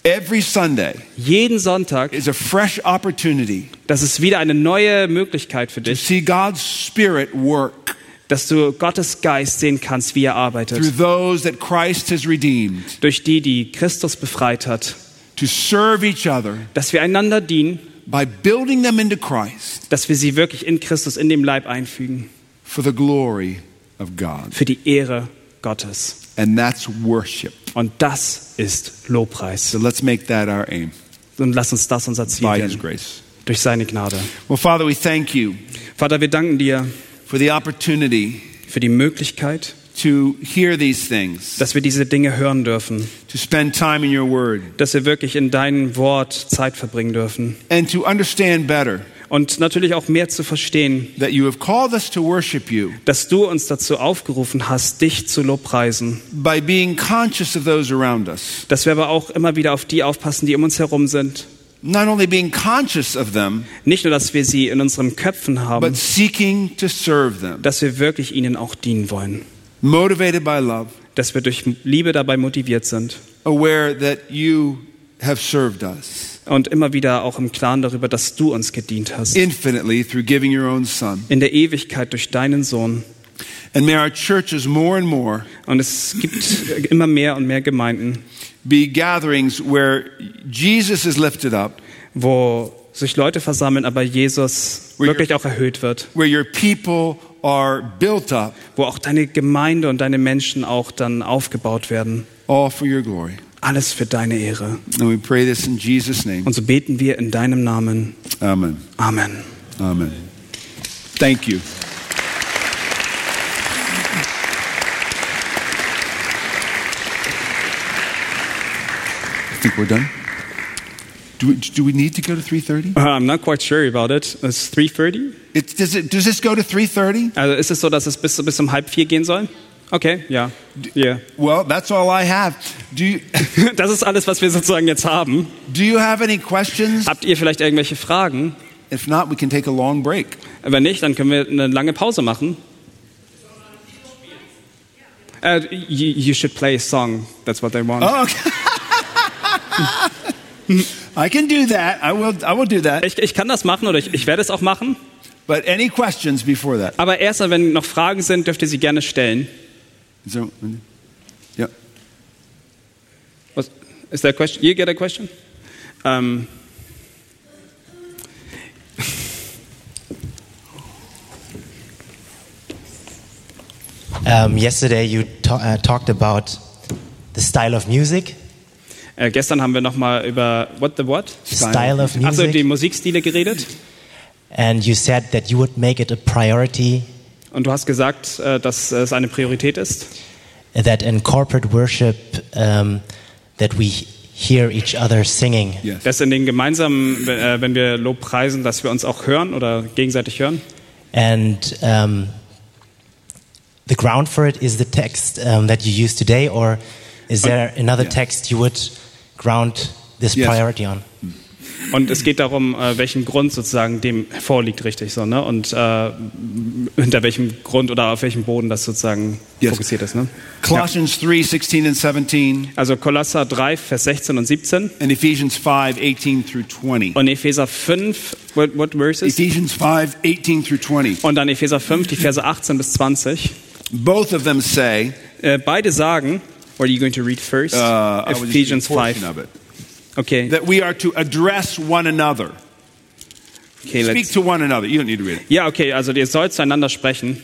Every Sunday Jeden Sonntag, is a fresh opportunity das ist wieder eine neue Möglichkeit für to dich, see God's Spirit work dass du Gottes Geist sehen kannst, wie er through arbeitet. those that Christ has redeemed, Durch die, die Christus befreit hat. to serve each other Dass wir einander dienen, by building them into Christ dass wir sie wirklich in Christus, in dem Leib einfügen. for the glory of God. Für die Ehre Gottes. And that's worship. Und das ist Lobpreis. So let's make that our aim Und lass uns das unser Ziel by His grace. Durch seine Gnade. Well, Father, we thank you Vater, wir danken dir for the opportunity für die Möglichkeit, to hear these things, dass wir diese Dinge hören dürfen. to spend time in your word, Dass wir wirklich in deinem Wort Zeit verbringen dürfen. and to understand better Und natürlich auch mehr zu verstehen, that you have called us to worship you dass du uns dazu aufgerufen hast, dich zu lobpreisen. by being conscious of those around us. Dass wir aber auch immer wieder auf die aufpassen, die um uns herum sind. Not only being conscious of them, Nicht nur, dass wir sie in unseren Köpfen haben, but seeking to serve them, dass wir wirklich ihnen auch dienen wollen. Motivated by love, Dass wir durch Liebe dabei motiviert sind. aware that you have served us Und immer wieder auch im Klaren darüber, dass du uns gedient hast. infinitely through giving your own Son. In der Ewigkeit durch deinen Sohn. And may our churches more and more Und es gibt immer mehr und mehr Gemeinden, be gatherings where Jesus is lifted up, wo sich Leute versammeln, aber Jesus wirklich auch erhöht wird. where your people are built up, Wo auch deine Gemeinde und deine Menschen auch dann aufgebaut werden. all for your glory. Alles für deine Ehre. And we pray this in Jesus' name. Und so beten wir in deinem Namen. Amen. Amen. Amen. Thank you. I think we're done. Do we, do we need to go to 3:30? Uh, I'm not quite sure about it. It's 3.30? It, does it does this go to 3:30? Also ist es so, dass es bis, bis um halb vier gehen soll? Okay, ja. Yeah. Well, that's all I have. Do you, Das ist alles, was wir sozusagen jetzt haben. do you have any questions? Habt ihr vielleicht irgendwelche Fragen? If not, we can take a long break. Wenn nicht, dann können wir eine lange Pause machen. Uh, you, you should play a song. That's what they want. Oh, okay. I can do that. I will I will do that. Ich, ich kann das machen oder ich, ich werde es auch machen. But any questions before that? Aber erst mal, wenn noch Fragen sind, dürft ihr sie gerne stellen. There, yeah. Was, is there a question? You get a question? Um, Um, yesterday, you ta- uh, talked about the style of music. Äh, gestern haben wir noch mal über what the what? Style of Also die music. Musikstile geredet. And you said that you would make it a priority Und du hast gesagt, äh, dass es eine Priorität ist, that in corporate worship, um, that we hear each other singing. Yes. dass in den gemeinsamen, äh, wenn wir Lob preisen, dass wir uns auch hören oder gegenseitig hören. And um, the ground for it is the text um, that you use today, or is there another yeah. text you would ground this Yes. priority on? Und es geht darum, äh, welchen Grund sozusagen dem vorliegt, richtig so, ne? Und äh, hinter welchem Grund oder auf welchem Boden das sozusagen Yes. fokussiert ist, ne? Colossians 3, 16 and 17, Also Kolosser 3, Vers 16 und 17 and Ephesians 5, 18 through 20. und Epheser 5, what, what verses? Ephesians 5, 18 through 20. Und dann Epheser 5, die Verse 18 bis 20. Both of them say, Äh, beide sagen, what are you going to read first? uh, I was just Ephesians reading a portion 5. of it, Okay, that we are to address one another. okay, Speak let's, to one another. You don't need to read it. ja, okay, also ihr sollt zueinander sprechen.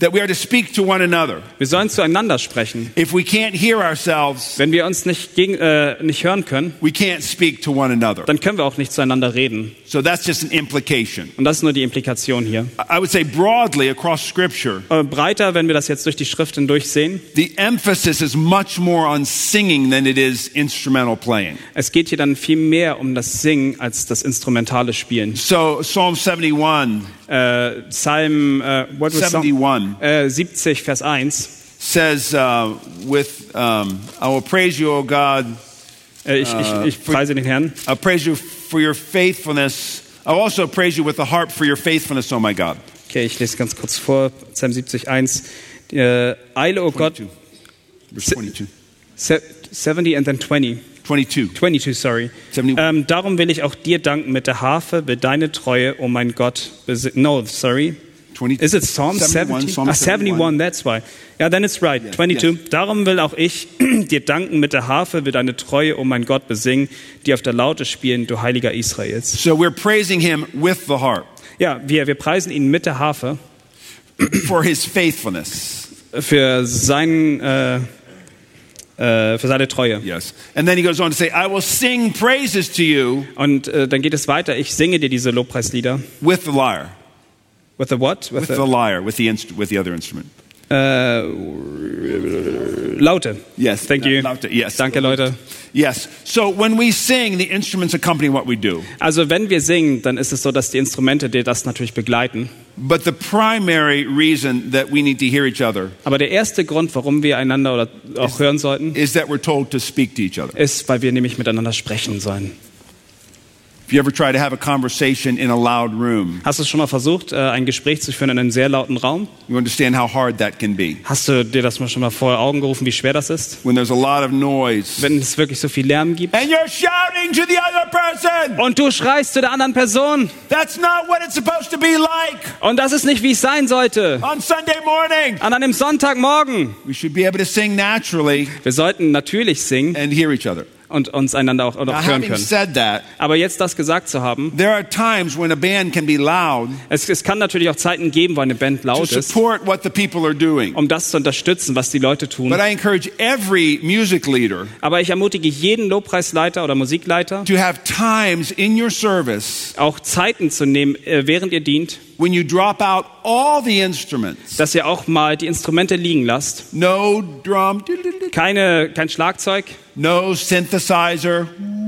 That we are to speak to one another. Wir sollen zueinander sprechen. If we can't hear ourselves, Wenn wir uns nicht, gegen, äh, nicht hören können, we can't speak to one another. dann können wir auch nicht zueinander reden. So that's just an implication. Und das ist nur die Implikation hier. I would say broadly across Scripture, Äh, breiter, wenn wir das jetzt durch die Schrift hindurch sehen, the emphasis is much more on singing than it is instrumental playing. es geht hier dann viel mehr um das Singen als das instrumentale Spielen. So Psalm 71, Äh, Psalm äh, what was 71 Äh, 70, Vers 1. says, uh, with, um, I will praise you, O God. Ich, ich, ich preise den Herrn. I praise you for your faithfulness. I also praise you with the harp for your faithfulness, O my God. Okay, ich lese ganz kurz vor. Psalm 70, 1. Äh, Eile, o Gott. Verse 22. Se 70 and then 20. 22. 22, sorry. 71. Ähm, darum will ich auch dir danken mit der Harfe, will deine Treue, oh mein Gott, no, sorry. 20 Is it Psalm 71, 70? Psalm ah, 71, that's why. Ja, then it's right. 22. Darum will auch ich dir danken mit der Harfe, will deine Treue, oh mein Gott, besingen, die auf der Laute spielen, du Heiliger Israels. So we're praising him with the harp Ja, wir, wir preisen ihn mit der Harfe for his faithfulness. für, sein, äh, Äh, für seine Treue. Yes. And then he goes on to say, I will sing praises to you Und äh, dann geht es weiter. Ich singe dir diese Lobpreislieder. with the lyre. With the what? With With the, the lyre, with the, with the other instrument. Äh, Laute. Yes. Thank you. Laute, yes. Danke, Leute. Yes. So when we sing, the instruments accompany what we do. Also wenn wir singen, dann ist es so, dass die Instrumente dir das natürlich begleiten. But the primary reason that we need to hear each other Aber der erste Grund, warum wir einander oder auch hören sollten, is that we're told to speak to each other. ist, weil wir nämlich miteinander sprechen sollen. You ever try to have a conversation in a loud room, Hast du schon mal versucht, äh, ein Gespräch zu führen in einem sehr lauten Raum? you understand how hard that can be. Hast du dir das mal schon mal vor Augen gerufen, wie schwer das ist? When there's a lot of noise. Wenn es wirklich so viel Lärm gibt. And you're shouting to the other person. Und du schreist zu der anderen Person. That's not what it's supposed to be like Und das ist nicht, wie es sein sollte. on Sunday morning. An einem Sonntagmorgen. We should be able to sing naturally Wir sollten natürlich singen and hear each other. Und uns einander auch, auch Now, hören having können. said that, Aber jetzt das gesagt zu haben, there are times when a band can be loud es, es kann natürlich auch Zeiten geben, wo eine Band to laut ist, support what the people are doing. um das zu unterstützen, was die Leute tun. But I encourage every music leader Aber ich ermutige jeden Lobpreisleiter oder Musikleiter, to have times in your service auch Zeiten zu nehmen, äh, während ihr dient, when you drop out all the instruments. dass ihr auch mal die Instrumente liegen lasst. No drum, Keine, kein Schlagzeug, no synthesizer,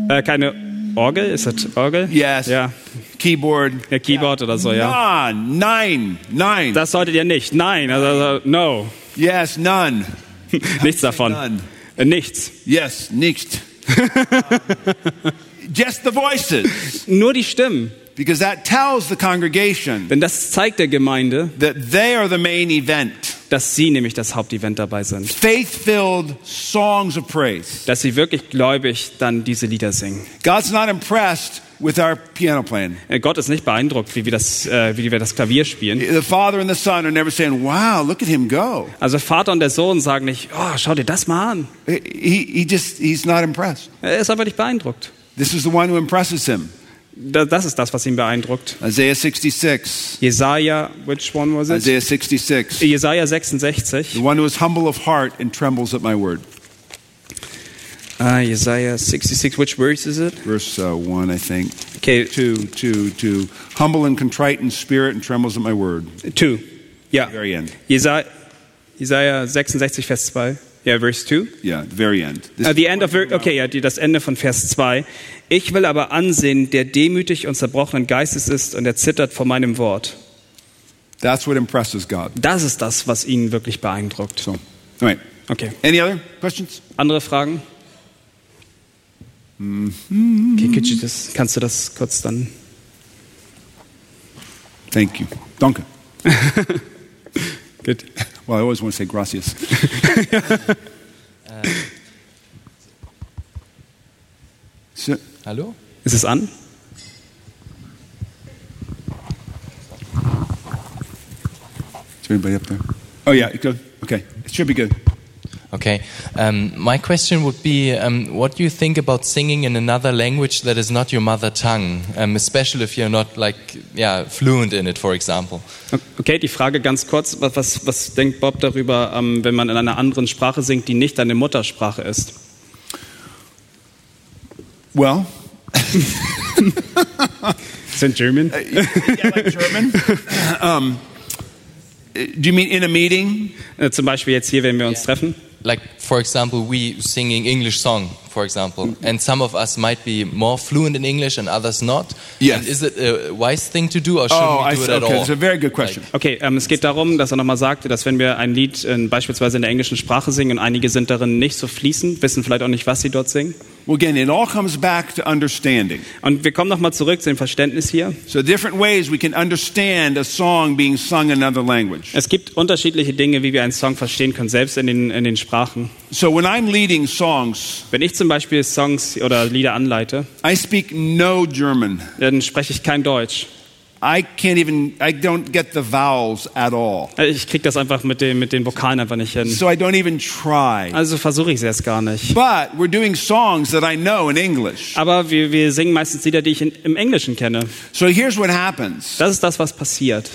äh, keine Orgel, ist das Orgel? yes, Ja, keyboard. ja Keyboard oder so, ja. None, nine, nine. Das solltet ihr nicht. Nein, also, also no. Yes, none. Nichts davon. None. Äh, Nichts. Yes, nicht. Just the voices. Nur die Stimmen. Because that tells the congregation Denn das zeigt der Gemeinde, that they are the main event. Dass sie nämlich das Hauptevent dabei sind. Faith filled songs of praise. Dass sie wirklich gläubig dann diese Lieder singen. God's not impressed with our piano playing. Äh, Gott ist nicht beeindruckt, wie wir, das, äh, wie wir das Klavier spielen. The Father and the Son are never saying, wow, look at him go. Also Vater und der Sohn sagen nicht, oh, schau dir das mal an. He, he just, he's not impressed. Er ist einfach nicht beeindruckt. This is the one who impresses him. Da- Das ist das, was ihn beeindruckt. Isaiah 66. Jesaja, which one was it? Isaiah 66. Jesaja 66. The one who is humble of heart and trembles at my word. Ah, Jesaja 66, which verse is it? Verse uh, 1, I think. Okay, 2, 2, 2. Humble and contrite in spirit and trembles at my word. two. Ja. Very end. Jesaja, Jesaja 66, Vers 2. Ja, Verse 2. Yeah, the very end. This Uh, the end of, okay, ja, das Ende von Vers 2. Ich will aber ansehen, der demütig und zerbrochenen Geistes ist und er zittert vor meinem Wort. That's what impresses God. Das ist das, was ihn wirklich beeindruckt. So, right. Okay. Any other questions? Andere Fragen? Okay, could you das, kannst du das kurz dann? Thank you. Danke. Gut. Well, I always want to say gracias. So, Hallo? Ist es an? is anybody up there? Oh, yeah, okay. It should be good. Okay. Um, my question would be um, what do you think about singing in another language that is not your mother tongue, um, especially if you're not like yeah fluent in it, for example? Okay, die Frage ganz kurz, was, was, was denkt Bob darüber, ähm, wenn man in einer anderen Sprache singt, die nicht deine Muttersprache ist? Well, Sind German? yeah, like German. um, do you mean in a meeting? Zum Beispiel jetzt hier, wenn wir uns treffen. Like for example, we singing English song, for example, and some of us might be more fluent in English and others not. Yes. And is it a wise thing to do, or should Oh, we I do see. it at Okay, all? it's a very good question. Okay, ähm, es geht darum, dass er nochmal sagte, dass wenn wir ein Lied äh, beispielsweise in der englischen Sprache singen und einige sind darin nicht so fließend, wissen vielleicht auch nicht, was sie dort singen. Well, again, it all comes back to understanding. Und wir kommen nochmal zurück zu dem Verständnis hier. So, different ways we can understand a song being sung in another language. Es gibt unterschiedliche Dinge, wie wir einen Song verstehen können, selbst in den, in den Sprachen. So, when I'm leading songs, Wenn ich zum Beispiel Songs oder Lieder anleite, I speak no German. dann spreche ich kein Deutsch. I can't even, I don't get the vowels at all. Ich kriege das einfach mit, dem, mit den Vokalen einfach nicht hin. So, I don't even try. Also versuche ich es erst gar nicht. But we're doing songs that I know in English. Aber wir, wir singen meistens Lieder, die ich in, im Englischen kenne. So, here's what happens Das ist das, was passiert.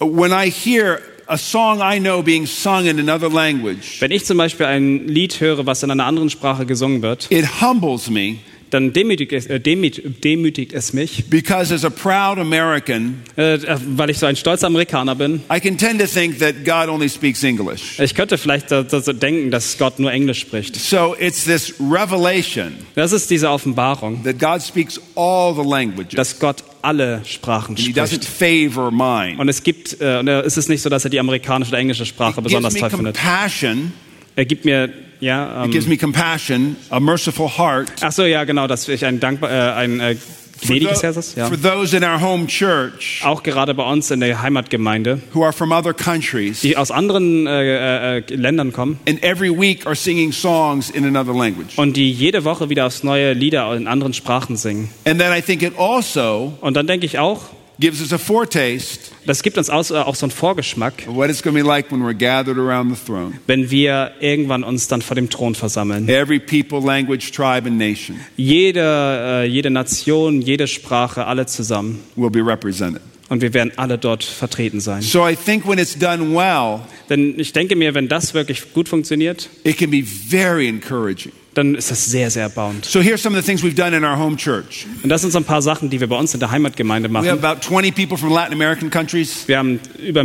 when I hear a song I know being sung in another language, Wenn ich zum Beispiel ein Lied höre, was in einer anderen Sprache gesungen wird, it humbles me dann demütigt es, äh, demüt, demütigt es mich, because as a proud American, äh, weil ich so ein stolzer Amerikaner bin. I can tend to think that God only speaks English. Ich könnte vielleicht so, so denken, dass Gott nur Englisch spricht. So it's this revelation Das ist diese Offenbarung, that God speaks all the languages. dass Gott alle Sprachen spricht. favor mine. Und es gibt, äh, und es ist nicht so, dass er die amerikanische oder englische Sprache It gives besonders me toll findet. compassion. Er gibt mir, ja, It ähm, gives me compassion, a merciful heart. ach so, ja, genau, dass ich ein dankbar, äh, ein äh, For, gnädiges tho- Herz ist, ja. for those in our home church Auch gerade bei uns in der Heimatgemeinde, who are from other countries die aus anderen äh, äh, Ländern kommen and every week are singing songs in another language. und die jede Woche wieder aufs neue Lieder in anderen Sprachen singen. And then I think it also Und dann denke ich auch, gives us a foretaste das gibt uns auch, auch so einen Vorgeschmack, what it's going to be like when we're gathered around the throne. wenn wir irgendwann uns dann vor dem Thron versammeln. Every people, language, tribe, and nation Jede, äh, jede Nation, jede Sprache, alle zusammen. will be represented. Und wir werden alle dort vertreten sein. So I think when it's done well, Denn ich denke mir, wenn das wirklich gut funktioniert, it can be very encouraging. Dann ist das sehr, sehr erbauend. So here's some of the things we've done in our home church. Und das sind so ein paar Sachen, die wir bei uns in der Heimatgemeinde We have machen. about 20 people from Latin American countries. Wir haben über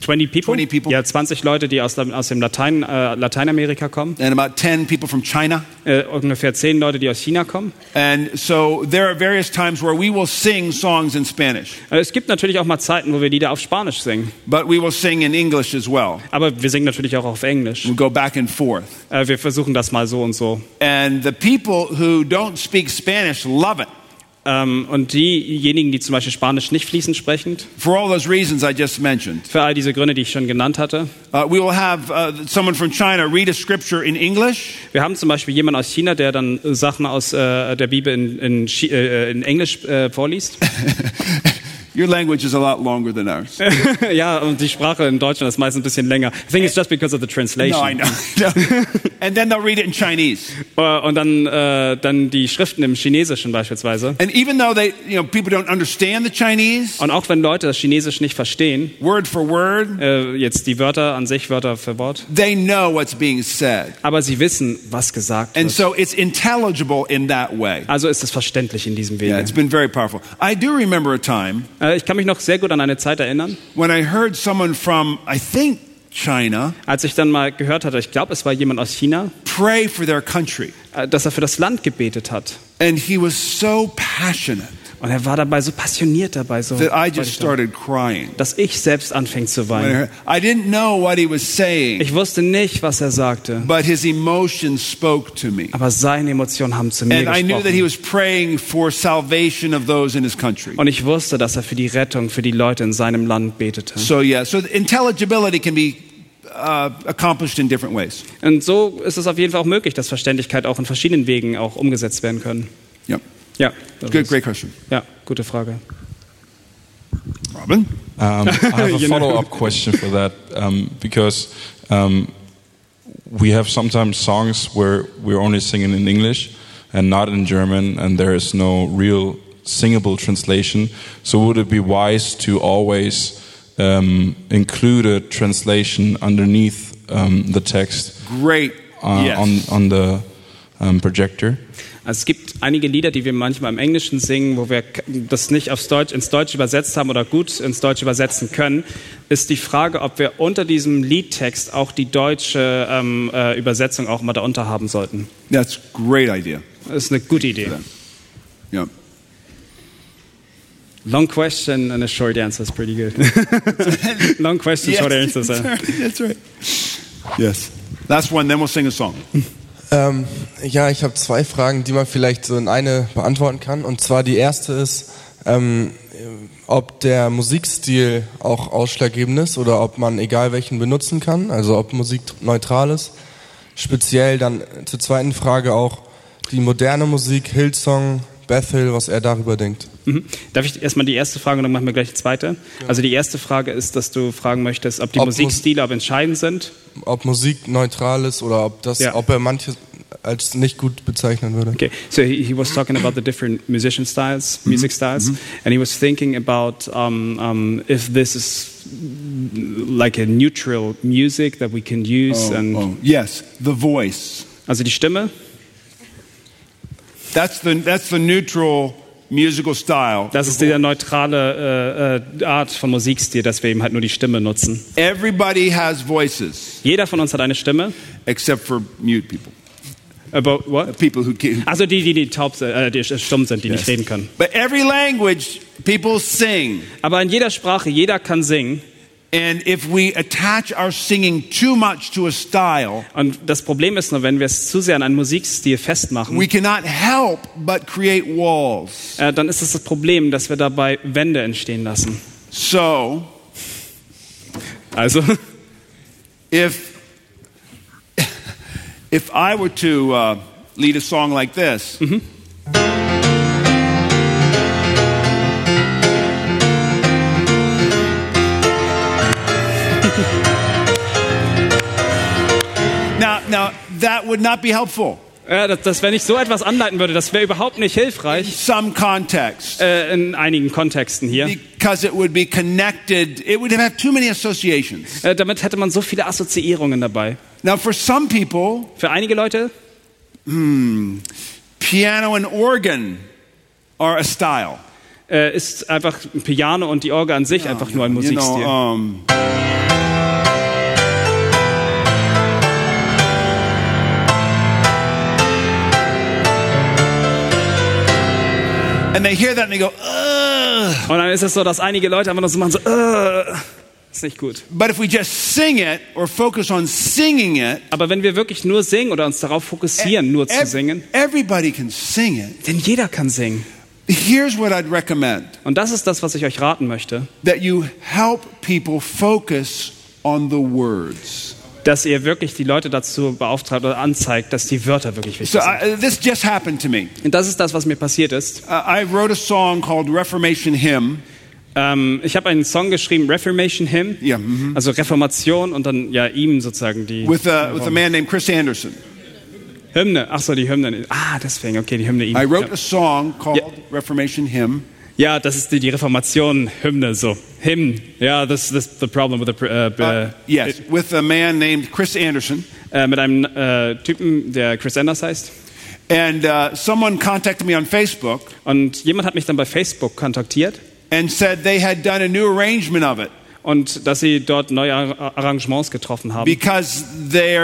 20 people, 20 people. ja 20 Leute, die aus, aus dem Latein, äh, Lateinamerika kommen, and about 10 people from China. äh, ungefähr 10 Leute, die aus China kommen. And so there are various times where we will sing songs in Spanish, Äh, Es gibt natürlich auch mal Zeiten, wo wir Lieder auf Spanisch singen, but we will sing in English as well. aber wir singen natürlich auch auf Englisch. We'll go back and forth. Äh, Wir versuchen das mal so und so. And the people who don't speak Spanish love it. Ähm, Und diejenigen, die zum Beispiel Spanisch nicht fließend sprechen, For all those reasons I just mentioned. für all diese Gründe, die ich schon genannt hatte. Uh, we will have uh, someone from China read a scripture in English, Wir haben zum Beispiel jemanden aus China, der dann Sachen aus äh, der Bibel in, in, äh, in Englisch äh, vorliest. Your language is a lot longer than ours. ja, und die Sprache in Deutschland ist meistens ein bisschen länger. I think it's just because of the translation. No, I know. No. and then they'll read it in Chinese. Äh, Und dann, äh, dann die Schriften im Chinesischen beispielsweise. And even though they, you know, people don't understand the Chinese, Und auch wenn Leute das Chinesisch nicht verstehen, word for word, äh, jetzt die Wörter an sich, Wörter für Wort, they know what's being said. aber sie wissen, was gesagt And wird. so it's intelligible in that way. Also ist es verständlich in diesem Yeah, Wege. it's been very powerful. I do remember a time Ich kann mich noch sehr gut an eine Zeit erinnern, when I heard someone from, I think, China als ich dann mal gehört hatte, ich glaube, es war jemand aus China, pray for their country. äh, dass er für das Land gebetet hat. And he was so passionate Und er war dabei so passioniert dabei, so, that I just started crying. dass ich selbst anfing zu weinen. I didn't know what he was saying, Ich wusste nicht, was er sagte, but his emotions spoke to me. aber seine Emotionen haben zu mir And I knew that he gesprochen. was praying for salvation of those in his country. Und ich wusste, dass er für die Rettung für die Leute in seinem Land betete. So, yeah, so intelligibility can be uh, accomplished in different ways. Und so ist es auf jeden Fall auch möglich, dass Verständlichkeit auch in verschiedenen Wegen auch umgesetzt werden können. Ja, das Good, great question. ja, gute Frage. Robin? Um, I have a follow up question for that um, because um, we have sometimes songs where we're only singing in English and not in German, and there is no real singable translation. So, would it be wise to always um, include a translation underneath um, the text Great. uh, yes. on, on the um, projector? Also es gibt einige Lieder, die wir manchmal im Englischen singen, wo wir das nicht aufs Deutsch, ins Deutsche übersetzt haben oder gut ins Deutsche übersetzen können, ist die Frage, ob wir unter diesem Liedtext auch die deutsche ähm, äh, Übersetzung auch mal darunter haben sollten. That's a great idea. Das ist eine gute Idee. Yeah. Long question and a short answer is pretty good. Long question, short answer. that's So. right. That's right. Yes. Last one, then we'll sing a song. Ähm, ja, ich habe zwei Fragen, die man vielleicht so in eine beantworten kann. Und zwar die erste ist, ähm, ob der Musikstil auch ausschlaggebend ist oder ob man egal welchen benutzen kann, also ob Musik neutral ist. Speziell dann zur zweiten Frage auch die moderne Musik, Hillsong, Bethel, was er darüber denkt. Mhm. Darf ich erstmal die erste Frage und dann machen wir gleich die zweite? Also die erste Frage ist, dass du fragen möchtest, ob die Ob Mus- Musikstile ob entscheidend sind. Ob Musik neutral ist oder ob das, Ja. ob er manche als nicht gut bezeichnen würde. Okay, so he, he was talking about the different musician styles, music styles, and he was thinking about um, um, if this is like a neutral music that we can use, Oh, and oh. Yes, the voice. also die Stimme, That's the, that's the neutral. Das ist die neutrale äh, äh, Art von Musikstil, dass wir eben halt nur die Stimme nutzen. Everybody has voices Jeder von uns hat eine Stimme. except for mute people, About what? people who can't. Also die, die, die taub sind, äh, die stumm sind, die nicht reden können. But every language, people sing. Aber in jeder Sprache, jeder kann singen. And if we attach our singing too much to a style, Und das Problem ist nur, wenn wir es zu sehr an einen Musikstil festmachen, we cannot help but create walls. äh, dann ist es das Problem, dass wir dabei Wände entstehen lassen. So, Also, if if I were to uh, lead a song like this, now, now that would not be helpful. äh, dass, dass wenn ich so etwas anleiten würde, das wäre überhaupt nicht hilfreich Some context, äh, in einigen Kontexten hier. because it would be connected. It would have too many associations. Äh, damit hätte man so viele Assoziierungen dabei. Now, for some people, Für einige Leute piano and organ are a style. äh, ist einfach ein Piano und die Orgel an sich einfach nur ein You Musikstil. know, um, and they hear that and they go, ugh. Und dann ist es so, dass einige Leute einfach nur so machen, so, ist nicht gut. But if we just sing it or focus on singing it, Aber wenn wir wirklich nur singen oder uns darauf fokussieren, nur zu ev- singen, everybody can sing it. denn jeder kann singen. Here's what I'd recommend Und das ist das, was ich euch raten möchte, that you help people focus on the words. Dass ihr wirklich die Leute dazu beauftragt oder anzeigt, dass die Wörter wirklich So wichtig sind. I, this just happened to me. Und das ist das, was mir passiert ist. Uh, I wrote a song called Reformation Hymn. Ähm, ich habe einen Song geschrieben, Reformation Hymn, Ja, mhm. also Reformation und dann ja ihm sozusagen die with a, with a man named Chris Anderson. Hymne. Ach so, die Hymne. Ah, deswegen, okay, die Hymne ihm. I wrote ja. a song called Yeah. Reformation Hymn. Ja, das ist die, die Reformation Hymne so. Hymn. Ja, das das the problem with the äh, Uh, yes, with a man named Chris Anderson. äh, mit einem äh, Typen, der Chris Anders heißt. And uh, someone contacted me on Facebook Und jemand hat mich dann bei Facebook kontaktiert and said they had done a new arrangement of it und dass sie dort neue Ar- Arrangements getroffen haben. because they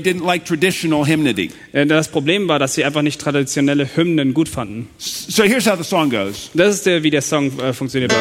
didn't like traditional hymnody. Äh, Das Problem war, dass sie einfach nicht traditionelle Hymnen gut fanden. So here's how the song goes. Das ist der, wie der Song äh, funktioniert.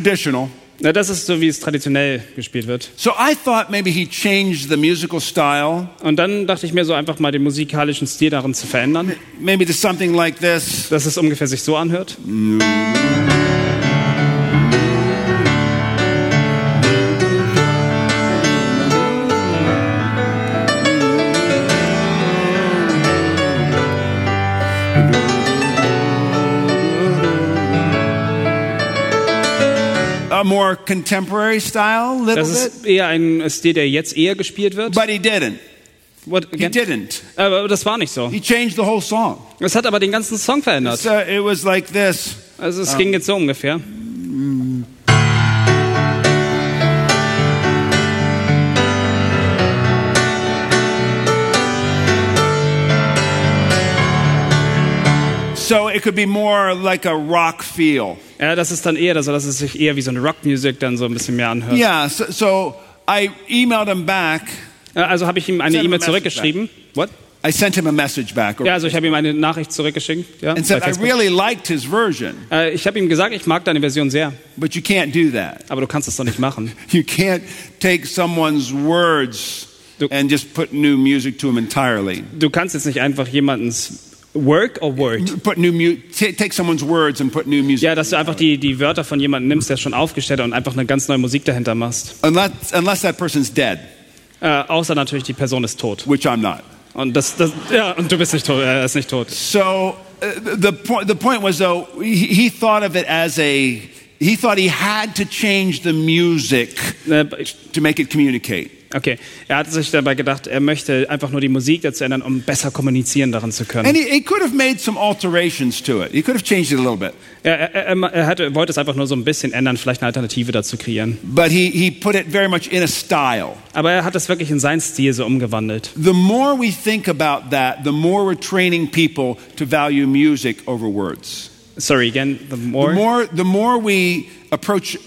Traditional. Na, das ist so, wie es traditionell gespielt wird. So I thought maybe he changed the musical style, Und dann dachte ich mir so einfach mal den musikalischen Stil darin zu verändern, maybe to something like this. dass es ungefähr sich so anhört. A more contemporary style, little Das bit. ist eher ein Stil, der jetzt eher gespielt wird. But he didn't. What, He didn't. Aber das war nicht so. He changed the whole song. Es hat aber den ganzen Song verändert. So it was like this. Also es ging jetzt so ungefähr. So it could be more like a rock feel. Ja, das ist dann eher so, dass es sich eher wie so eine Rockmusik dann so ein bisschen mehr anhört. Yeah, so, so I emailed him back. Also habe ich ihm eine E-Mail zurückgeschrieben. What? I sent him a message back. Ja, also ich habe ihm eine Nachricht zurückgeschickt. Ja, and said, I really liked his version, Äh, ich habe ihm gesagt, ich mag deine Version sehr, but you can't do that. aber du kannst es doch nicht machen. You can't take someone's words Du- and just put new music to them entirely. Du kannst jetzt nicht einfach jemandens Work or Word. Put new mu- take someone's words and put new music. Ja, dass du einfach die, die Wörter von jemandem nimmst, der schon aufgestellt hat und einfach eine ganz neue Musik dahinter machst. Unless, unless that person's dead, Äh, außer natürlich, die Person ist tot. which I'm not. Und das, das ja, und du bist nicht tot, er ist nicht tot. So uh, the point the point was though he, he thought of it as a he thought he had to change the music to make it communicate. Okay, er hat sich dabei gedacht, er möchte einfach nur die Musik dazu ändern, um besser kommunizieren daran zu können. And he, he could have made some alterations to it. He could have changed it a little bit. Er, er, er, hatte, wollte es einfach nur so ein bisschen ändern, vielleicht eine Alternative dazu kreieren. But he, he put it very much in a style. Aber er hat es wirklich in seinen Stil so umgewandelt. The more we think about that, the more we're training people to value music over words. Sorry, again, the The more. more, the more we approach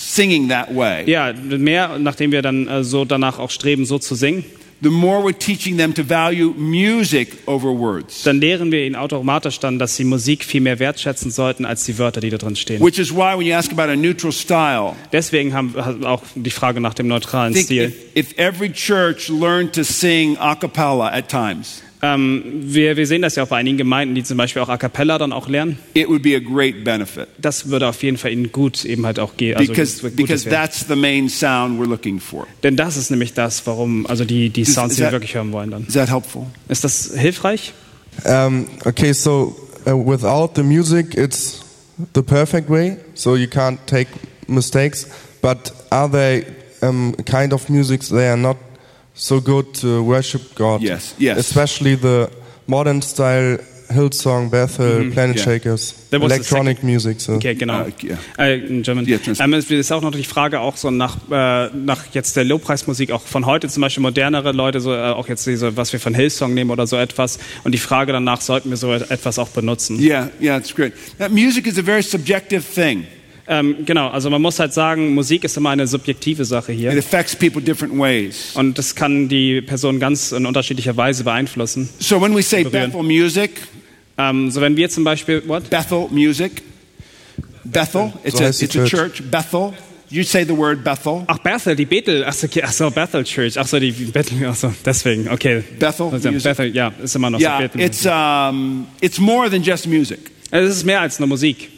singing that way, Ja, mehr, nachdem wir dann äh, so danach auch streben, so zu singen, the more we're teaching them to value music over words. dann lehren wir ihnen automatisch dann, dass sie Musik viel mehr wertschätzen sollten als die Wörter, die da drin stehen. Which is why when you ask about a neutral style, Deswegen haben wir auch die Frage nach dem neutralen Stil. if, if every church learned to sing a cappella at times, Ähm, wir, wir sehen das ja auch bei einigen Gemeinden, die zum Beispiel auch A Cappella dann auch lernen. it would be a great benefit. Das würde auf jeden Fall ihnen gut eben halt auch gehen. Also Because, es wird because Gutes werden. that's the main sound we're looking for. Denn das ist nämlich das, warum, also die, die Is- Sounds, is die wir that- wirklich hören wollen dann. Is that helpful? Ist das hilfreich? Um, okay, so uh, without the music, it's the perfect way, so you can't take mistakes. But are they um, kind of music they are not so good to worship God? Yes, yes. Especially the modern style Hillsong, Bethel, Planet yeah. Shakers, was the electronic music. So. Okay, genau. Uh, yeah. Äh, in German. Yeah, ähm, es ist auch noch die Frage, auch so nach, äh, nach jetzt der Lobpreismusik, auch von heute zum Beispiel modernere Leute, so, äh, auch jetzt diese, was wir von Hillsong nehmen oder so etwas. Und die Frage danach, sollten wir so etwas auch benutzen? Yeah, yeah, it's great. That music is a very subjective thing. Ähm, genau, also man muss halt sagen, Musik ist immer eine subjektive Sache It hier. affects people different ways. Und das kann die Person ganz in unterschiedlicher Weise beeinflussen. So when we say Berühren. Bethel music, Ähm, so wenn wir zum Beispiel, what? Bethel music, Bethel, it's, So a, it's a Church. church. Bethel, you say the word Bethel. Ach, Bethel, die Bethel, ach so, okay, ach so, Bethel Church, ach so, die Bethel, ach so, deswegen, okay. Bethel Also, music. Bethel, ja, ist immer noch Yeah, so Bethel. it's, um, it's more than just music. es ist mehr als nur Musik.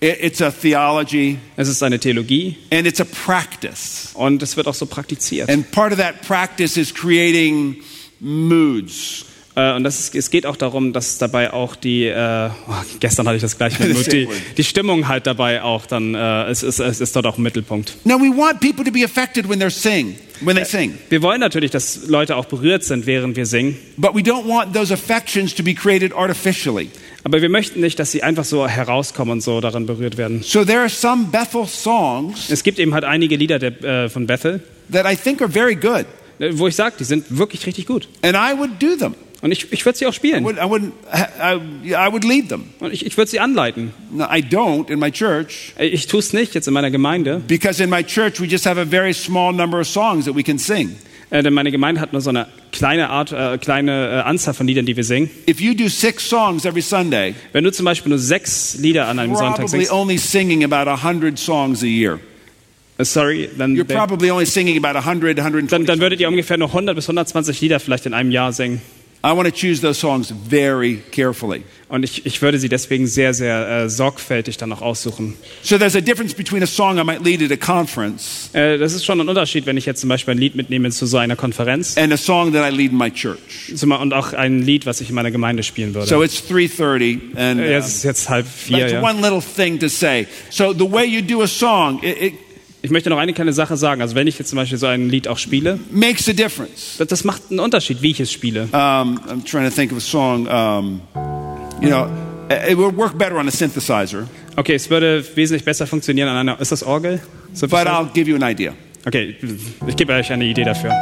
It, it's a theology Es ist eine Theologie and it's a practice. und es wird auch so praktiziert. And part of that practice is creating moods. Äh, und das ist, es geht auch darum, dass dabei auch die, äh, oh, gestern hatte ich das gleich mit die, die Stimmung halt dabei auch dann, äh, es, ist, es ist dort auch ein Mittelpunkt. Now we want people to be affected when they're sing, when they sing. Wir wollen natürlich, dass Leute auch berührt sind, während wir singen. But we don't want those affections to be created artificially. Aber wir möchten nicht, dass sie einfach so herauskommen und so daran berührt werden. So there are some Bethel songs Es gibt eben halt einige Lieder der, äh, von Bethel, that I think are very good, äh, wo ich sage, die sind wirklich richtig gut. and I would do them. Und ich, ich würde sie auch I spielen. would, I would, I, I would lead them. Und ich, ich würde sie anleiten. No, I don't in my church Äh, Ich tue es nicht jetzt in meiner Gemeinde, because in my church we just have a very small number of songs that we can sing. Äh, denn meine Gemeinde hat nur so eine kleine Art, äh, kleine äh, Anzahl von Liedern, die wir singen. Sunday, Wenn du zum Beispiel nur sechs Lieder an einem Sonntag singst, only singing about 100 songs a year. äh, sorry, dann, You're probably only singing about 100, 120. dann, dann würdet ihr ungefähr nur 100 bis 120 Lieder vielleicht in einem Jahr singen. I want to choose those songs very carefully. Und ich, ich würde sie deswegen sehr, sehr äh, sorgfältig dann auch aussuchen. So there's a difference between a song I might lead at a conference Äh, das ist schon ein Unterschied, wenn ich jetzt zum Beispiel ein Lied mitnehme zu so einer Konferenz and a song that I lead in my church. zum- und auch ein Lied, was ich in meiner Gemeinde spielen würde. So it's 3:30 and Äh, es ist jetzt halb vier. that's Ja. one little thing to say. So the way you do a song, it, it Ich möchte noch eine kleine Sache sagen. Also wenn ich jetzt zum Beispiel so ein Lied auch spiele, makes a difference. das, das macht einen Unterschied, wie ich es spiele. Um, I'm trying to think of a song. Um, you know, it would work better on a synthesizer, Okay, es würde wesentlich besser funktionieren an einer. Ist das Orgel? But I'll give you an idea. Okay, ich gebe euch eine Idee dafür.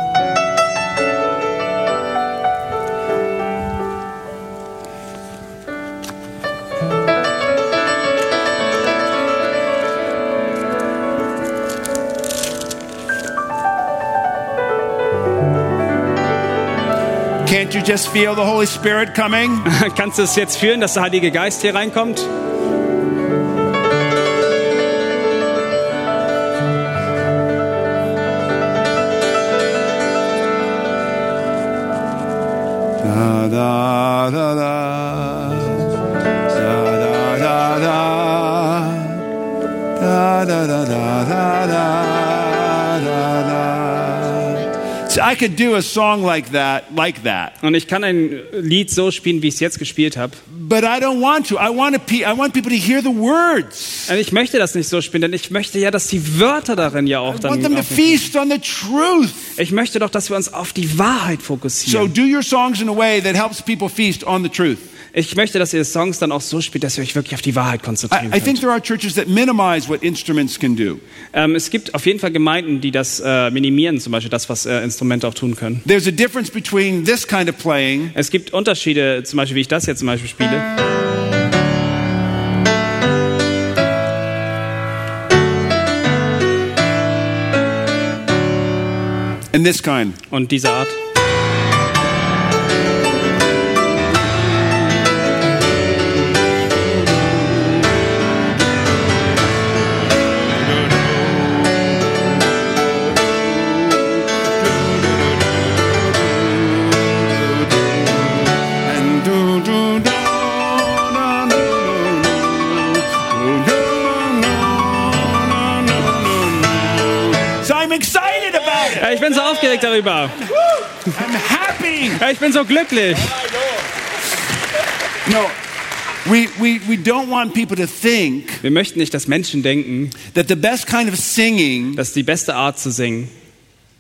Can't you just feel the Holy Spirit coming? Kannst du es jetzt fühlen, dass der Heilige Geist hier reinkommt? I could do a song like that, like that, Und ich kann ein Lied so spielen, wie ich es jetzt gespielt habe. but I don't want to. I want to. I want people to hear the words. Also Ich möchte das nicht so spielen, denn ich möchte ja, dass die Wörter darin ja auch I dann. want them to feast on the truth. Ich möchte doch, dass wir uns auf die Wahrheit So fokussieren. do your songs in a way that helps people feast on the truth. Ich möchte, dass ihr Songs dann auch so spielt, dass ihr euch wirklich auf die Wahrheit konzentrieren I think könnt. there are churches that minimize what instruments can do. Ähm, es gibt auf jeden Fall Gemeinden, die das äh, minimieren, zum Beispiel das, was äh, Instrumente auch tun können. There's a difference between this kind of playing Es gibt Unterschiede, zum Beispiel, wie ich das jetzt zum Beispiel spiele. and this kind. Und diese Art. Ich bin so aufgeregt darüber. I'm happy. Ich bin so glücklich. No, we, we, we don't want people to think Wir möchten nicht, dass Menschen denken, that the best kind of singing dass die beste Art zu singen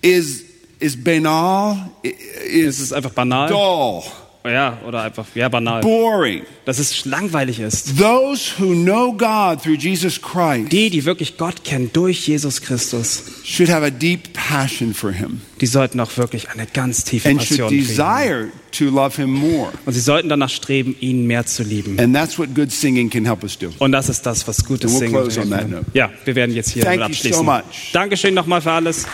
is is banal, ist, is es einfach banal. dull, Ja, oder einfach, ja, banal. boring. Dass es langweilig ist. Those who know God through Jesus Christ Die, die wirklich Gott kennen durch Jesus Christus, should have a deep passion for Him die sollten auch wirklich eine ganz tiefe and should Passion kriegen. desire to love Him more. Und sie sollten danach streben, ihn mehr zu lieben. And that's what good singing can help us do. Und das ist das, was gutes we'll Singen close on helfen that kann. note. Ja, wir werden jetzt hier Thank you abschließen. so much. Dankeschön nochmal für alles.